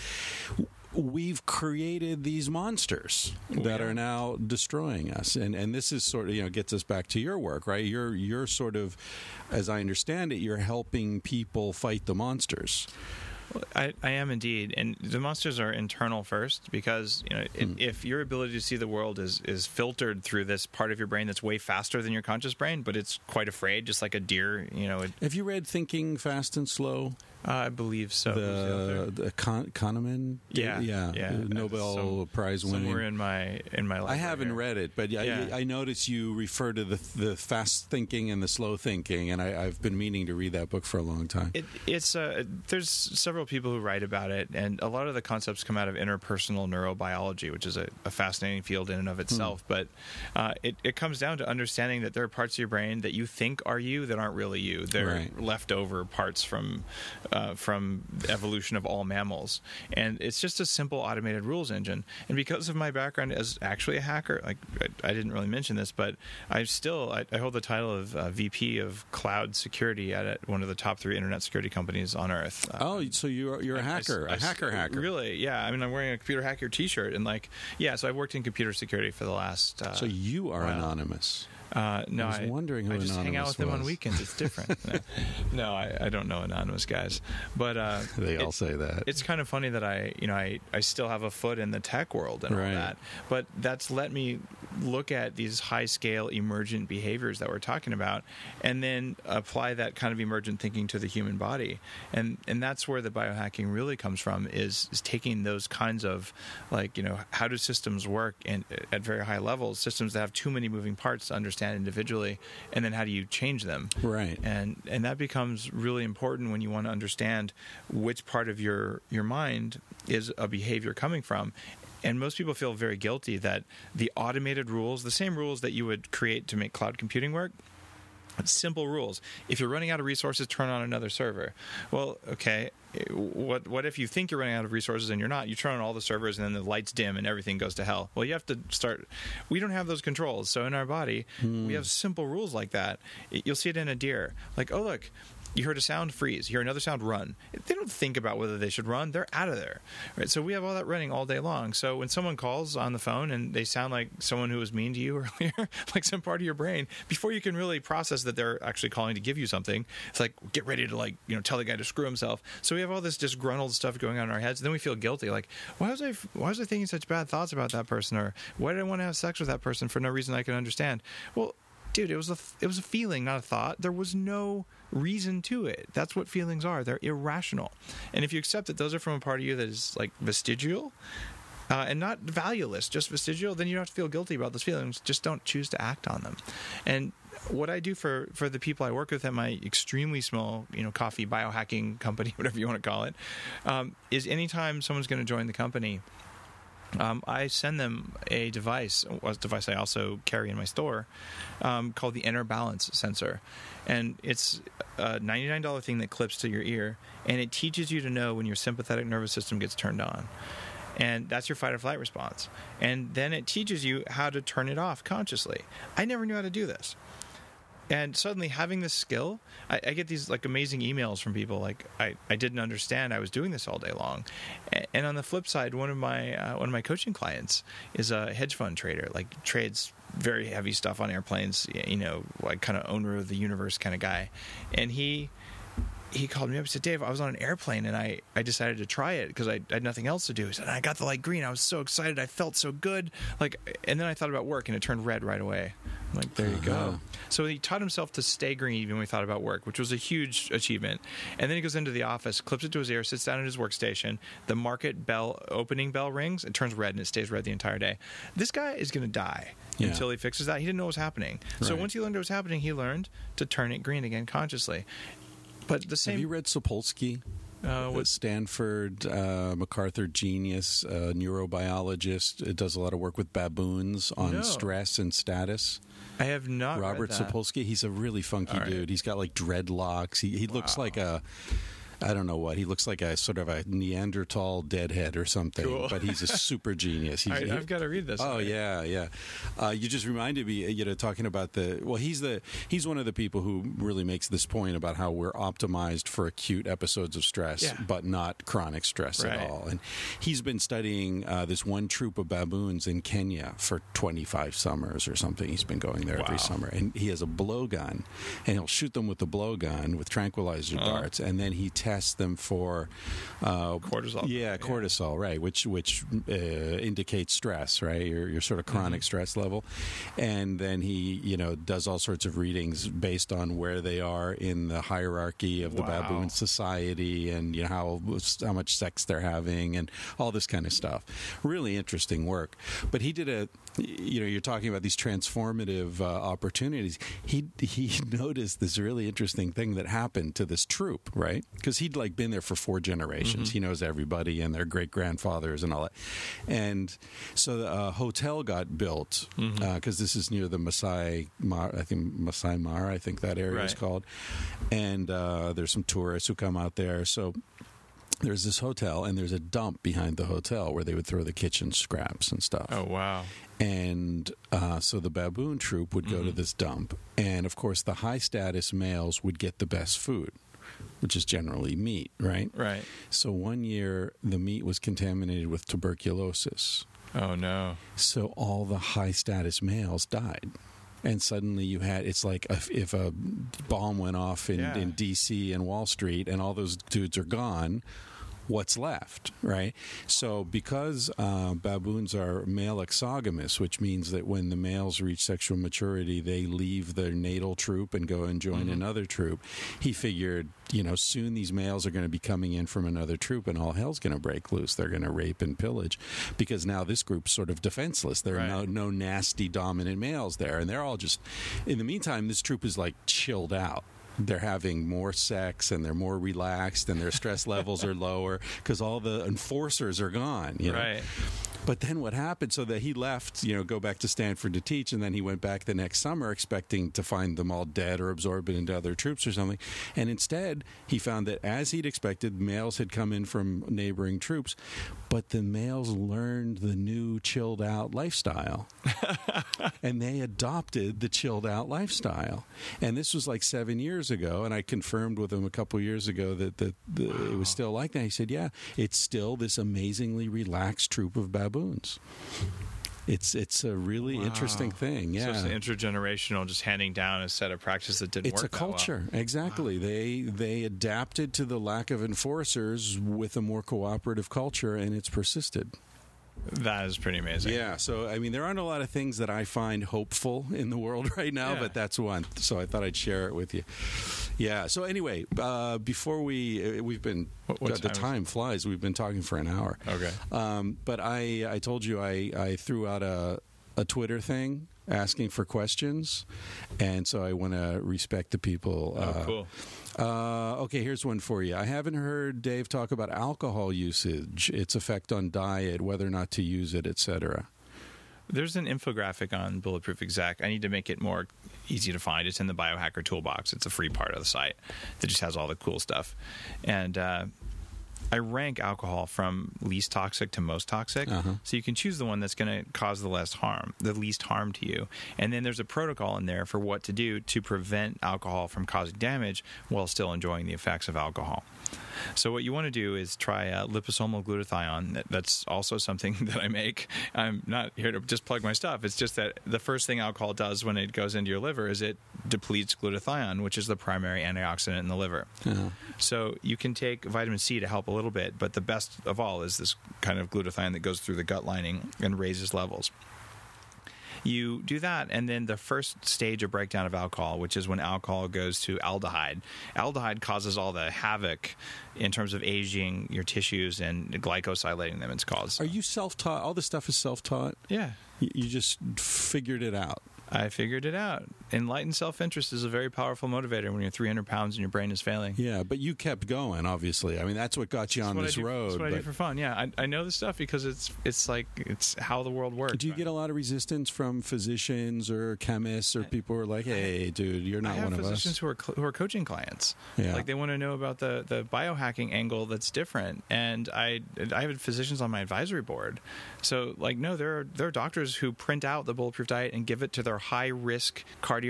we've created these monsters that yeah. are now destroying us and and this is sort of you know gets us back to your work right you're you're sort of as i understand it you're helping people fight the monsters I, I am indeed, and the monsters are internal first because you know Hmm. if, if your ability to see the world is is filtered through this part of your brain that's way faster than your conscious brain, but it's quite afraid, just like a deer. You know, it, have you read thinking fast and slow uh, I believe so. The the, the Kahn- kahneman yeah, yeah, yeah, nobel Some- prize winning somewhere in my in my. Life, I haven't here. read it, but Yeah. I, I notice you refer to the the fast thinking and the slow thinking, and I, I've been meaning to read that book for a long time. It, it's uh, there's several people who write about it, and a lot of the concepts come out of interpersonal neurobiology, which is a, a fascinating field in and of itself. But uh, it, it comes down to understanding that there are parts of your brain that you think are you that aren't really you. They're Right. leftover parts from uh, from the evolution of all mammals, and it's just a simple automated rules engine. And because of my background as actually a hacker, like I, I didn't really mention this, but I still I, I hold the title of uh, VP of Cloud Security at, at one of the top three internet security companies on Earth. Uh, oh, so you're you're a I- hacker, a hacker hacker. Really? Yeah. I mean, I'm wearing a computer hacker T-shirt, and like, yeah. So I've worked in computer security for the last. Uh, So you are Wow. anonymous. Uh, no, I was wondering who I just hang out with them on weekends. It's different. [LAUGHS] no, no I, I don't know anonymous guys, but uh, [LAUGHS] They all it- say that. It's kind of funny that I, you know, I, I still have a foot in the tech world and Right. all that, but that's let me look at these high scale emergent behaviors that we're talking about, and then apply that kind of emergent thinking to the human body, and and that's where the biohacking really comes from is is taking those kinds of like you know how do systems work and at very high levels systems that have too many moving parts to understand individually, and then how do you change them Right. and and that becomes really important when you want to understand which part of your your mind is a behavior coming from and most people feel very guilty that the automated rules the same rules that you would create to make cloud computing work simple rules. If you're running out of resources, turn on another server. Well, okay. What what if you think you're running out of resources and you're not? You turn on all the servers and then the lights dim and everything goes to hell. Well, you have to start. We don't have those controls. So in our body, we hmm. have simple rules like that. You'll see it in a deer. Like, oh look, you heard a sound freeze. You hear another sound run. They don't think about whether they should run. They're out of there. Right? So we have all that running all day long. So when someone calls on the phone and they sound like someone who was mean to you [LAUGHS] earlier like some part of your brain before you can really process that they're actually calling to give you something it's like get ready to like you know tell the guy to screw himself. So we have all this disgruntled stuff going on in our heads. And then we feel guilty. Like why was i why was i thinking such bad thoughts about that person? Or why did i want to have sex with that person for no reason i can understand? Well dude it was a it was a feeling not a thought. There was no reason to it. That's what feelings are. They're irrational. And if you accept that those are from a part of you that is like vestigial uh, and not valueless just vestigial then you don't have to feel guilty about those feelings. Just don't choose to act on them. And what I do for for the people I work with at my extremely small, you know, coffee biohacking company, [LAUGHS] whatever you want to call it, um, is anytime someone's going to join the company, um, I send them a device, a device I also carry in my store, um, called the Inner Balance Sensor, and it's a ninety-nine dollar thing that clips to your ear, and it teaches you to know when your sympathetic nervous system gets turned on, and that's your fight or flight response, and then it teaches you how to turn it off consciously. I never knew how to do this and suddenly having this skill I, I, get these like amazing emails from people like I, I didn't understand i was doing this all day long. And on the flip side one of my uh, one of my coaching clients is a hedge fund trader like trades very heavy stuff on airplanes you know like kind of owner of the universe kind of guy. And he he called me up and said, Dave, I was on an airplane and I, I decided to try it because I, I, had nothing else to do. He said, I got the light green. I was so excited. I felt so good. Like, and then I thought about work and it turned red right away. I'm like, there you uh-huh. go. So he taught himself to stay green even when he thought about work, which was a huge achievement. And then he goes into the office, clips it to his ear, sits down at his workstation. The market bell, opening bell rings, it turns red and it stays red the entire day. This guy is going to die yeah. until he fixes that. He didn't know what was happening. Right. So once he learned what was happening, he learned to turn it green again consciously. But the same. Have you read Sapolsky? Uh, what Stanford uh, MacArthur genius, uh, neurobiologist. It does a lot of work with baboons on no. stress and status. I have not. Robert Sapolsky. He's a really funky right. dude. He's got like dreadlocks. He he wow. looks like a I don't know what he looks like a sort of a Neanderthal deadhead or something, cool. but he's a [LAUGHS] super genius. He's, right, I've got to read this. Oh yeah, yeah. Uh, you just reminded me, you know, talking about the well, he's the he's one of the people who really makes this point about how we're optimized for acute episodes of stress, yeah. but not chronic stress right. at all. And he's been studying uh, this one troop of baboons in Kenya for 25 summers or something. He's been going there wow. every summer, and he has a blowgun, and he'll shoot them with the blowgun with tranquilizer uh-huh. darts, and then he test them for uh, cortisol. Yeah, cortisol, yeah. right, which which uh, indicates stress, right? Your your sort of chronic mm-hmm. stress level, and then he you know does all sorts of readings based on where they are in the hierarchy of the wow. baboon society, and you know how how much sex they're having, and all this kind of stuff. Really interesting work. But he did a you know you're talking about these transformative uh, opportunities he he [LAUGHS] noticed this really interesting thing that happened to this troop right because he'd like been there for four generations mm-hmm. he knows everybody and their great grandfathers and all that and so a hotel got built because mm-hmm. uh, this is near the Masai Mar I think Masai Mara I think that area right. is called and uh, there's some tourists who come out there so there's this hotel and there's a dump behind the hotel where they would throw the kitchen scraps and stuff. Oh wow. And uh, so the baboon troop would go mm-hmm. to this dump, and of course the high status males would get the best food, which is generally meat, right? Right. So one year the meat was contaminated with tuberculosis. Oh no! So all the high status males died and suddenly you had it's like if, if a bomb went off in, yeah. in DC and Wall Street and all those dudes are gone what's left, right? So, because uh, baboons are male exogamous, which means that when the males reach sexual maturity, they leave their natal troop and go and join mm-hmm. another troop. He figured, you know, soon these males are going to be coming in from another troop, and all hell's going to break loose. They're going to rape and pillage because now this group's sort of defenseless. There are right. no, no nasty dominant males there, and they're all just. In the meantime, this troop is like chilled out they're having more sex and they're more relaxed and their stress [LAUGHS] levels are lower because all the enforcers are gone. You know? Right. But then what happened? So that he left, you know, go back to Stanford to teach, and then he went back the next summer expecting to find them all dead or absorbed into other troops or something. And instead, he found that as he'd expected, males had come in from neighboring troops, but the males learned the new chilled out lifestyle. [LAUGHS] and they adopted the chilled out lifestyle. And this was like seven years ago, and I confirmed with him a couple years ago that, that, that it was still like that. He said, "Yeah, it's still this amazingly relaxed troop of baboons." It's it's a really interesting thing. So Yeah, it's intergenerational, just handing down a set of practices that didn't it's a that well. culture exactly they they adapted to the lack of enforcers with a more cooperative culture and it's persisted That is pretty amazing. yeah so i mean there aren't a lot of things that i find hopeful in the world [LAUGHS] right now Yeah. but that's one so i thought i'd share it with you yeah so anyway uh, before we uh, we've been What- what the time is time flies we've been talking for an hour Okay. um, but I, I told you I, I threw out a, a Twitter thing asking for questions, and so I want to respect the people. Oh, uh, cool. Uh, okay, here's one for you. I haven't heard Dave talk about alcohol usage, its effect on diet, whether or not to use it, etc. There's an infographic on Bulletproof Exec. I need to make it more easy to find. It's in the Biohacker Toolbox. It's a free part of the site that just has all the cool stuff. And uh, I rank alcohol from least toxic to most toxic. Uh-huh. So you can choose the one that's going to cause the less harm, the least harm to you. And then there's a protocol in there for what to do to prevent alcohol from causing damage while still enjoying the effects of alcohol. So what you want to do is try uh, liposomal glutathione. That, that's also something [LAUGHS] that I make. I'm not here to just plug my stuff. It's just that the first thing alcohol does when it goes into your liver is it depletes glutathione, which is the primary antioxidant in the liver. So you can take vitamin C to help a little bit, but the best of all is this kind of glutathione that goes through the gut lining and raises levels. You do that, and then the first stage of breakdown of alcohol, which is when alcohol goes to aldehyde. Aldehyde causes all the havoc in terms of aging your tissues and glycosylating them. It's called. Are you self taught? All this stuff is self taught? Yeah, You you just figured it out. I figured it out. Enlightened self interest is a very powerful motivator when you're 300 pounds and your brain is failing. Yeah, but you kept going, obviously. I mean, that's what got you on That's what I this do- road. That's what I do for fun. Yeah, I, I know this stuff because it's it's like it's how the world works. Do you get a lot of resistance from physicians or chemists or people who are like, "Hey, dude, you're not one of physicians us"? who are cl- who are coaching clients. Yeah. Like they want to know about the the biohacking angle that's different. And I I have physicians on my advisory board. So like no, there are there are doctors who print out the bulletproof diet and give it to their high risk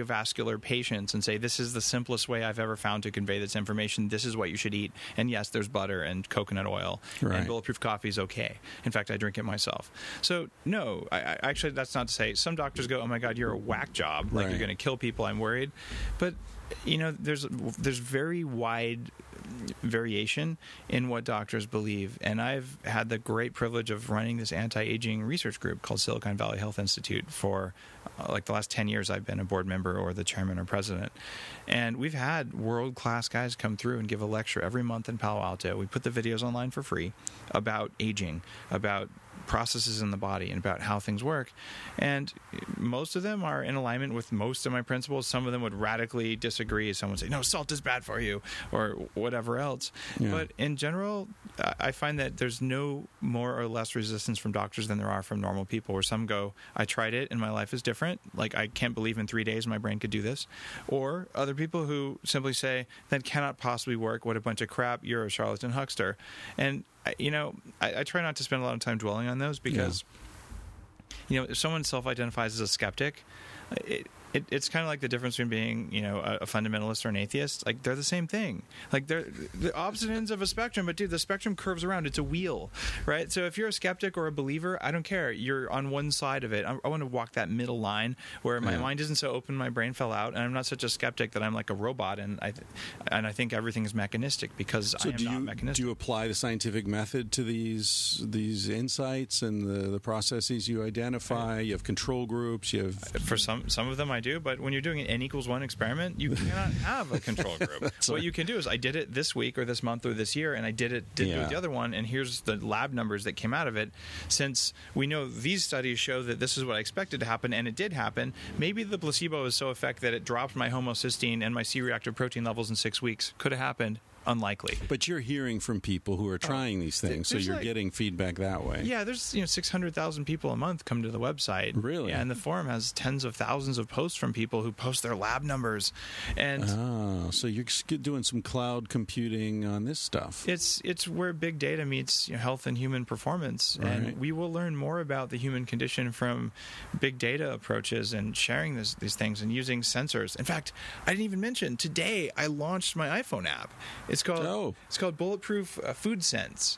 cardiovascular patients and say this is the simplest way I've ever found to convey this information. This is what you should eat. And yes, there's butter and coconut oil Right. and bulletproof coffee is okay. In fact, I drink it myself. So no, I, I actually that's not to say some doctors go, oh my god, you're a whack job. Like Right. you're going to kill people. I'm worried, but you know, there's there's very wide variation in what doctors believe, and I've had the great privilege of running this anti-aging research group called Silicon Valley Health Institute for uh, like the last 10 years I've been a board member or the chairman or president. And we've had world-class guys come through and give a lecture every month in Palo Alto. We put the videos online for free about aging, about processes in the body and about how things work. And most of them are in alignment with most of my principles. Some of them would radically disagree. Some would say, no, salt is bad for you, or whatever else. Yeah. But in general, I- I find that there's no more or less resistance from doctors than there are from normal people, where some go, I tried it and my life is different. Like, I can't believe in three days my brain could do this. Or other people who simply say, that cannot possibly work. What a bunch of crap. You're a charlatan huckster. And, I- you know, I, I try not to spend a lot of time dwelling on those because you know, if someone self-identifies as a skeptic, it, it, it's kind of like the difference between being, you know, a, a fundamentalist or an atheist. Like they're the same thing. Like they're the opposite ends of a spectrum. But dude, the spectrum curves around. It's a wheel, right? So if you're a skeptic or a believer, I don't care. You're on one side of it. I, I want to walk that middle line where my Yeah. mind isn't so open, my brain fell out, and I'm not such a skeptic that I'm like a robot, and I th- and I think everything is mechanistic because So I am do not you mechanistic. do you apply the scientific method to these these insights and the, the processes you identify? You have control groups. You have for some some of them I do. But when you're doing an n equals one experiment, you [LAUGHS] cannot have a control group. [LAUGHS] what right. you can do is I did it this week or this month or this year, and I did it did Yeah. the other one, and here's the lab numbers that came out of it. Since we know these studies show that this is what I expected to happen, and it did happen, maybe the placebo is so effective that it dropped my homocysteine and my C-reactive protein levels in six weeks. Could have happened. Unlikely. But you're hearing from people who are oh, trying these things, so you're like- getting feedback that way. Yeah, there's you know six hundred thousand people a month come to the website. Really? Yeah, and the forum has tens of thousands of posts from people who post their lab numbers, and Oh, so you're doing some cloud computing on this stuff. it's it's where big data meets you know, health and human performance, Right. and we will learn more about the human condition from big data approaches and sharing this, these things and using sensors. In fact, I didn't even mention today I launched my iPhone app. It's called Oh. it's called Bulletproof uh, Food Sense.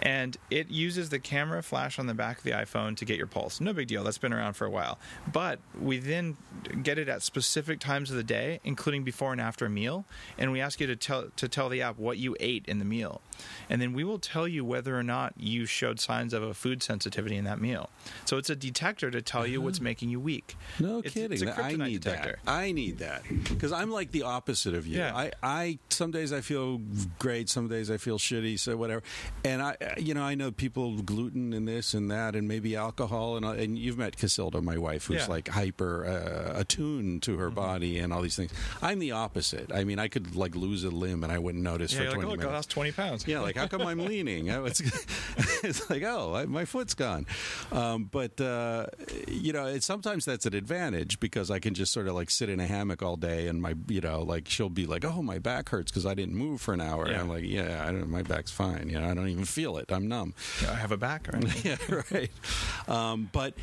And it uses the camera flash on the back of the iPhone to get your pulse. No big deal. That's been around for a while. But we then get it at specific times of the day, including before and after a meal. And we ask you to tell to tell the app what you ate in the meal. And then we will tell you whether or not you showed signs of a food sensitivity in that meal. So it's a detector to tell you what's ah. making you weak. No It's- kidding. It's a I need detector. that. I need that because I'm like the opposite of you. Yeah. I, I some days I feel great, some days I feel shitty, so whatever. And I, you know, I know people gluten and this and that, and maybe alcohol, and and you've met Cacilda, my wife, who's Yeah. Mm-hmm. like hyper uh, attuned to her body and all these things. I'm the opposite. I mean, I could like lose a limb and I wouldn't notice Yeah, for 20 like, oh, look, I minutes. lost 20 pounds. Yeah, like how come I'm [LAUGHS] leaning? I was, [LAUGHS] it's like, oh, I, my foot's gone. Um, but uh, you know, it, sometimes that's an advantage because I can just sort of like sit in a hammock all day, and my, you know, like she'll be like, oh, my back hurts because I didn't move for an hour. And I'm like, yeah, I don't, my back's fine. You know, I don't even feel it. I'm numb. I have a back. Right? [LAUGHS] yeah, right. Um, but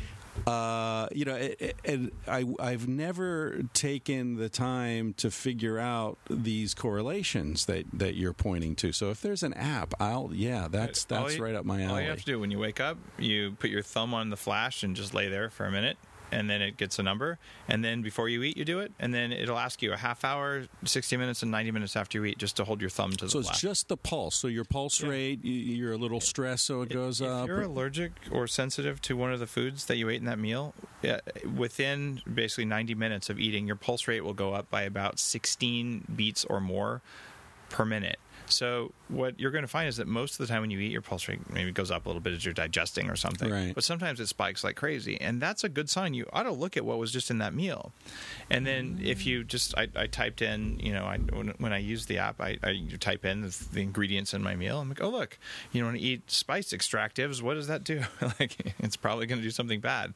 uh, you know, it, it, it, I I've never taken the time to figure out these correlations that that you're pointing to. So if there's an app, I'll yeah, that's that's you- right up my All alley. you have to do when you wake up, you put your thumb on the flash and just lay there for a minute, and then it gets a number. And then before you eat, you do it, and then it'll ask you a half hour, sixty minutes, and ninety minutes after you eat, just to hold your thumb to the So it's just the pulse. So your pulse Yeah. rate, you- you're a little stressed, so it goes if up. If you're allergic or sensitive to one of the foods that you ate in that meal, within basically 90 minutes of eating, your pulse rate will go up by about 16 beats or more per minute. So what you're going to find is that most of the time when you eat, your pulse rate maybe goes up a little bit as you're digesting or something. Right. But sometimes it spikes like crazy, and that's a good sign. You ought to look at what was just in that meal, and then if you just, I, I typed in, you know, I, when, when I use the app, I, I type in the, the ingredients in my meal. I'm like, oh look, you want to eat spice extractives? What does that do? [LAUGHS] like, it's probably going to do something bad.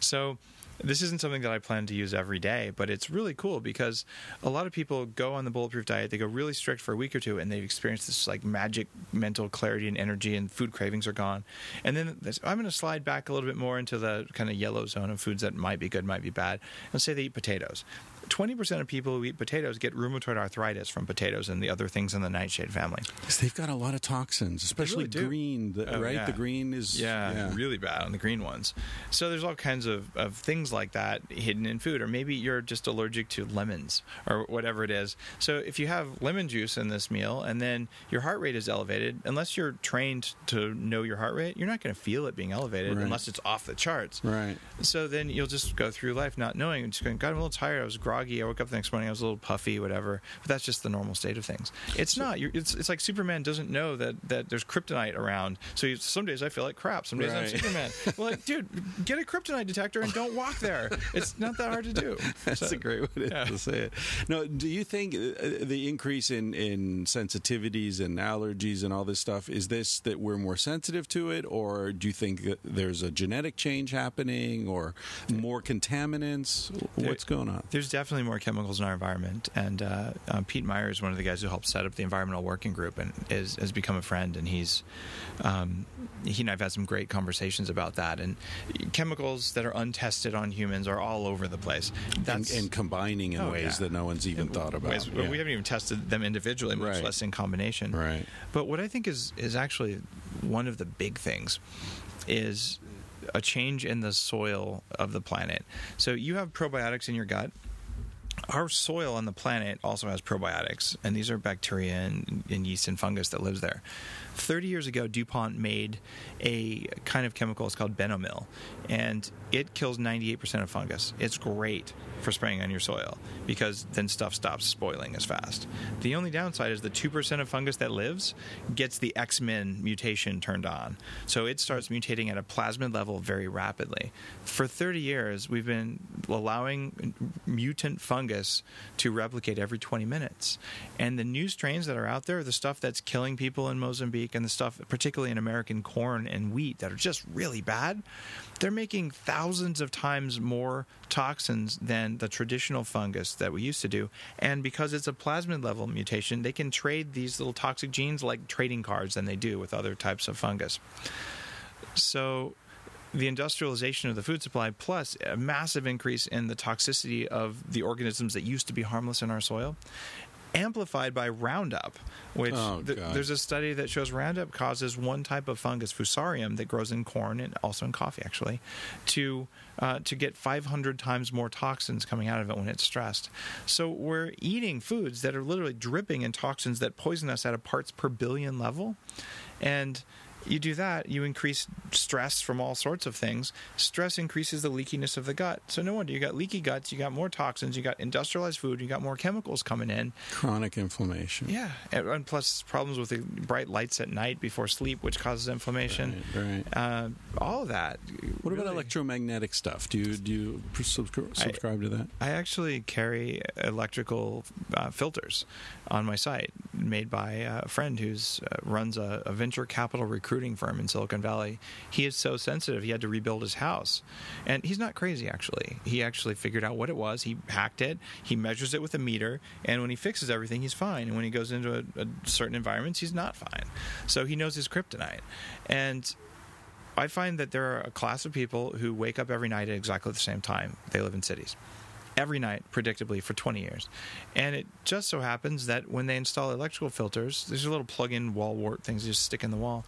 So this isn't something that I plan to use every day, but it's really cool because a lot of people go on the bulletproof diet, they go really strict for a week or two, and they've experienced this like magic mental clarity and energy, and food cravings are gone. And then this, I'm going to slide back a little bit more into the kind of yellow zone of foods that might be good, might be bad. And say they eat potatoes. 20% of people who eat potatoes get rheumatoid arthritis from potatoes and the other things in the nightshade family. 'Cause they've got a lot of toxins, especially really green. The, Oh, right, yeah. the green is Yeah, really bad on the green ones. So there's all kinds of, of things like that hidden in food, or maybe you're just allergic to lemons or whatever it is. So if you have lemon juice in this meal and then your heart rate is elevated, unless you're trained to know your heart rate, you're not going to feel it being elevated Right. unless it's off the charts. Right. So then you'll just go through life not knowing, just going, God, I'm a little tired. I was groggy. I woke up the next morning. I was a little puffy, whatever. But that's just the normal state of things. It's not. You're, it's it's like Superman doesn't know that that there's kryptonite around. So you, some days I feel like crap. Some days I'm Superman. [LAUGHS] well, like, dude, get a kryptonite detector and don't walk there. It's not that hard to do. [LAUGHS] That's So- a great way to, yeah. to say it. No, do you think uh, the increase in, in sensitivities and allergies and all this stuff is this that we're more sensitive to it, or do you think that there's a genetic change happening, or more contaminants? What's going on? There's definitely more chemicals in our environment, and uh, uh, Pete Meyer is one of the guys who helped set up the environmental working group, and is has become a friend. And he's um, he and I've had some great conversations about that. And chemicals that are untested on humans are all over the place. And, That's and combining in Oh, ways yeah. that no one's even in thought about. ways Yeah. We haven't even tested them individually, much Right. less in combination. Right. But what I think is is actually one of the big things is a change in the soil of the planet. So you have probiotics in your gut. Our soil on the planet also has probiotics, and these are bacteria and, and yeast and fungus that lives there. 30 years ago, DuPont made a kind of chemical, it's called Benomyl, and it kills 98% of fungus. It's great for spraying on your soil because then stuff stops spoiling as fast. The only downside is the 2% of fungus that lives gets the X Men mutation turned on. So it starts mutating at a plasmid level very rapidly. For 30 years, we've been allowing mutant fungus to replicate every 20 minutes. And the new strains that are out there, the stuff that's killing people in Mozambique and the stuff, particularly in American corn and wheat, that are just really bad, they're making thousands of times more toxins than the traditional fungus that we used to do. And because it's a plasmid level mutation, they can trade these little toxic genes like trading cards than they do with other types of fungus. So the industrialization of the food supply plus a massive increase in the toxicity of the organisms that used to be harmless in our soil amplified by Roundup, which Oh, th- there's a study that shows Roundup causes one type of fungus, Fusarium, that grows in corn and also in coffee, actually, to uh, to get 500 times more toxins coming out of it when it's stressed. So we're eating foods that are literally dripping in toxins that poison us at a parts per billion level, and you do that, you increase stress from all sorts of things. Stress increases the leakiness of the gut. So no wonder you got leaky guts, you got more toxins, you got industrialized food, you got more chemicals coming in. Chronic inflammation. Yeah, and, plus problems with the bright lights at night before sleep, which causes inflammation. Right, right. Uh, all of that. What about electromagnetic stuff? Do you do you pr- subscri- subscribe to that? I actually carry electrical uh, filters on my site, made by a friend who uh, runs a, a venture capital recruiting firm in Silicon Valley. He is so sensitive; he had to rebuild his house, and he's not crazy. Actually, he actually figured out what it was. He hacked it. He measures it with a meter, and when he fixes everything, he's fine. And when he goes into a, a certain environments, he's not fine. So he knows his kryptonite, and I find that there are a class of people who wake up every night at exactly the same time. They live in cities. Every night, predictably, for 20 years. And it just so happens that when they install electrical filters, these are little plug in wall wart things you just stick in the wall,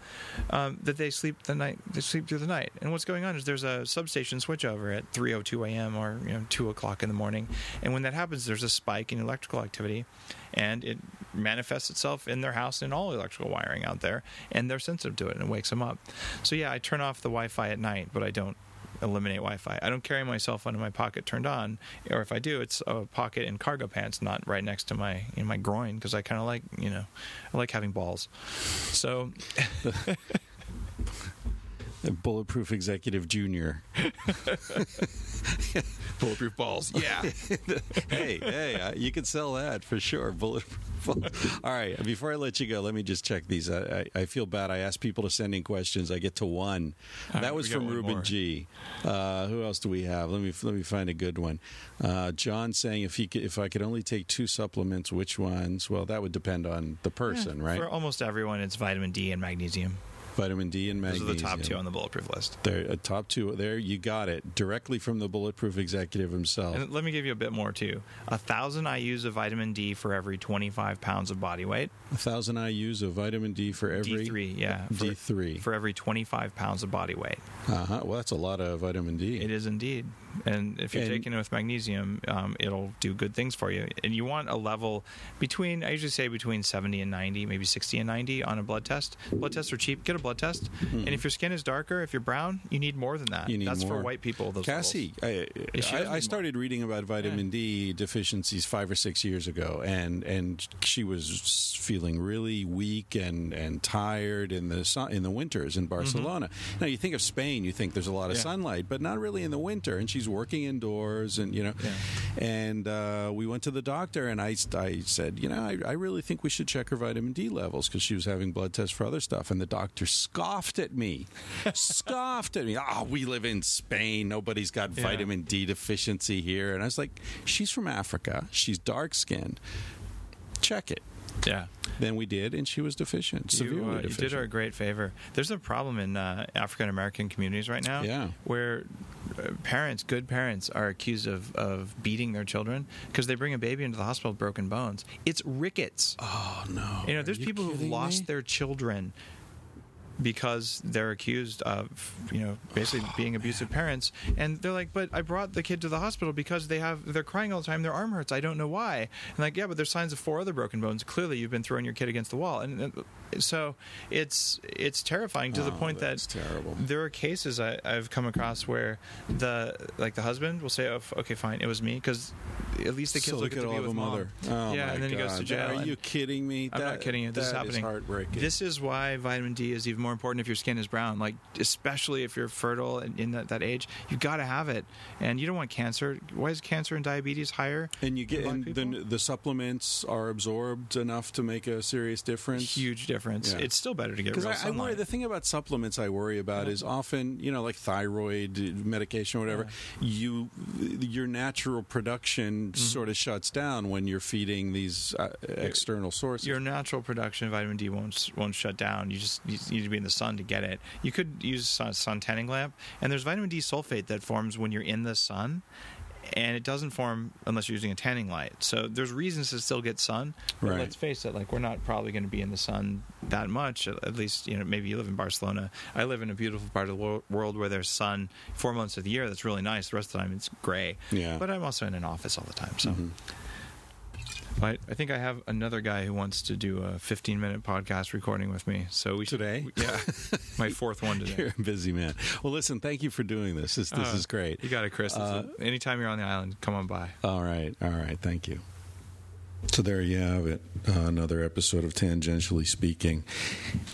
um, that they sleep the night, they sleep through the night. And what's going on is there's a substation switchover at 3.02 a.m. or you know 2 o'clock in the morning. And when that happens, there's a spike in electrical activity and it manifests itself in their house and all electrical wiring out there, and they're sensitive to it, and it wakes them up. So yeah, I turn off the Wi-Fi at night, but I don't eliminate Wi-Fi. I don't carry my cell phone in my pocket turned on, or if I do, it's a pocket in cargo pants, not right next to my in my groin, because I kind of like you know, I like having balls. So [LAUGHS] bulletproof executive junior. [LAUGHS] bulletproof balls, yeah. [LAUGHS] hey, hey, uh, you could sell that for sure. Bulletproof. [LAUGHS] All right, before I let you go, let me just check these. I, I, I feel bad. I asked people to send in questions. I get to one. All that right, was from Ruben more. G. Uh, who else do we have? Let me let me find a good one. Uh, John saying if he could, if I could only take two supplements, which ones? Well, that would depend on the person, right? For almost everyone, it's vitamin D and magnesium. Vitamin D and Those magnesium. are the top two on the bulletproof list. There, a top two. There, you got it directly from the bulletproof executive himself. And let me give you a bit more too. A thousand IU's of vitamin D for every 25 pounds of body weight. A thousand IU's of vitamin D for every D3, yeah. For, D3. For every 25 pounds of body weight. Uh-huh. Well, that's a lot of vitamin D. It is indeed. And if you're And- taking it with magnesium, um, it'll do good things for you. And you want a level between, I usually say between 70 and 90, maybe 60 and 90 on a blood test. Blood tests are cheap. Get a blood test. And if your skin is darker, if you're brown, you need more than that. You need That's more. for white people. Those Cassie, I, I, I started reading about vitamin D deficiencies five or six years ago, and and she was feeling really weak and, and tired in the sun, in the winters in Barcelona. Now you think of Spain, you think there's a lot of Mm-hmm. Yeah. sunlight, but not really in the winter. And she's working indoors, and you know, Yeah. and uh, we went to the doctor, and I, I said, you know, I, I really think we should check her vitamin D levels because she was having blood tests for other stuff, and the doctor scoffed at me, [LAUGHS] scoffed at me. Oh, we live in Spain. Nobody's got Yeah. vitamin D deficiency here, and I was like, she's from Africa. She's dark skinned. Check it. Yeah. Then we did, and she was deficient, severely You, uh, you did her a great favor. There's a problem in uh, African American communities right now Yeah. where uh, parents, good parents, are accused of, of beating their children because they bring a baby into the hospital with broken bones. It's rickets. oh no! you know, there's people who've lost me? their children because they're accused of you know basically being abusive parents. And they're like but i brought the kid to the hospital because they have they're crying all the time. Their arm hurts. I don't know why. And like yeah but there's signs of four other broken bones. Clearly you've been throwing your kid against the wall. And, and so it's it's terrifying to the Oh, point that terrible. there are cases I, I've come across where the like the husband will say, oh, f- "Okay, fine, it was me," because at least the kids so get could to be with a mom. mother. Oh yeah, and then he goes to jail. Are you kidding me? I'm not kidding you. This is that happening. heartbreaking. This is why vitamin D is even more important if your skin is brown. Like, especially if you're fertile and in that, that age, you've got to have it. And you don't want cancer. Why is cancer and diabetes higher? and you get and the the supplements are absorbed enough to make a serious difference. Huge difference. Yeah. It's still better to get Because real I, I worry. The thing about supplements I worry about is often, you know, like thyroid medication or whatever. You, your natural production Mm-hmm. sort of shuts down when you're feeding these uh, external sources. your natural production of vitamin D won't won't shut down. You just you need to be in the sun to get it. You could use a sun tanning lamp, and there's vitamin D sulfate that forms when you're in the sun, and it doesn't form unless you're using a tanning light. So there's reasons to still get sun. But Right. let's face it, like we're not probably going to be in the sun that much. At least you know maybe you live in Barcelona. I live in a beautiful part of the world where there's sun four months of the year. That's really nice. The rest of the time it's gray. Yeah. But I'm also in an office all the time, so. Mhm. I, I think I have another guy who wants to do a 15 minute podcast recording with me. So we should, Today? yeah, [LAUGHS] my fourth one today. You're a busy man. Well, listen, thank you for doing this. This, this Uh, is great. You got it, Chris. Uh, a- anytime you're on the island, come on by. All right, all right. Thank you. So there you have it. Uh, another episode of Tangentially Speaking.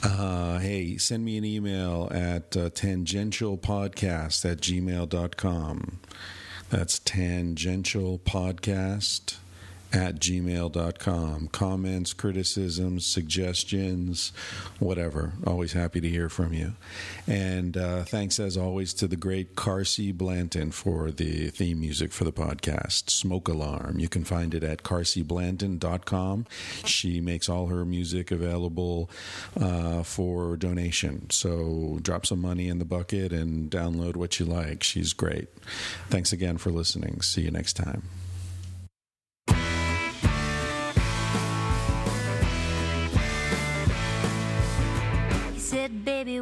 Uh, hey, send me an email at uh, tangentialpodcast at gmail.com. That's tangentialpodcast at gmail.com. Comments, criticisms, suggestions, whatever. Always happy to hear from you. And uh, thanks, as always, to the great Carsie Blanton for the theme music for the podcast, Smoke Alarm. You can find it at carsieblanton.com. She makes all her music available uh, for donation. So drop some money in the bucket and download what you like. She's great. Thanks again for listening. See you next time.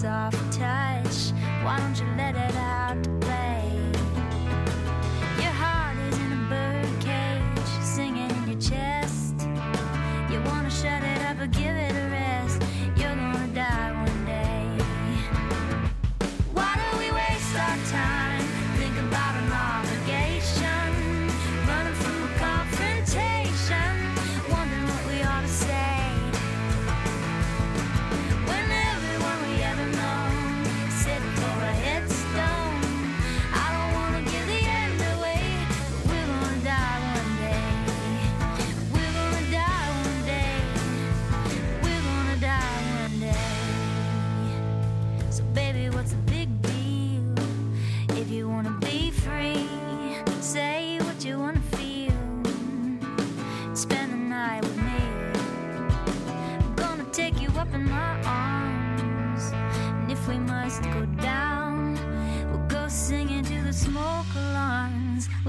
soft touch. Why don't you let it out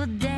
We'll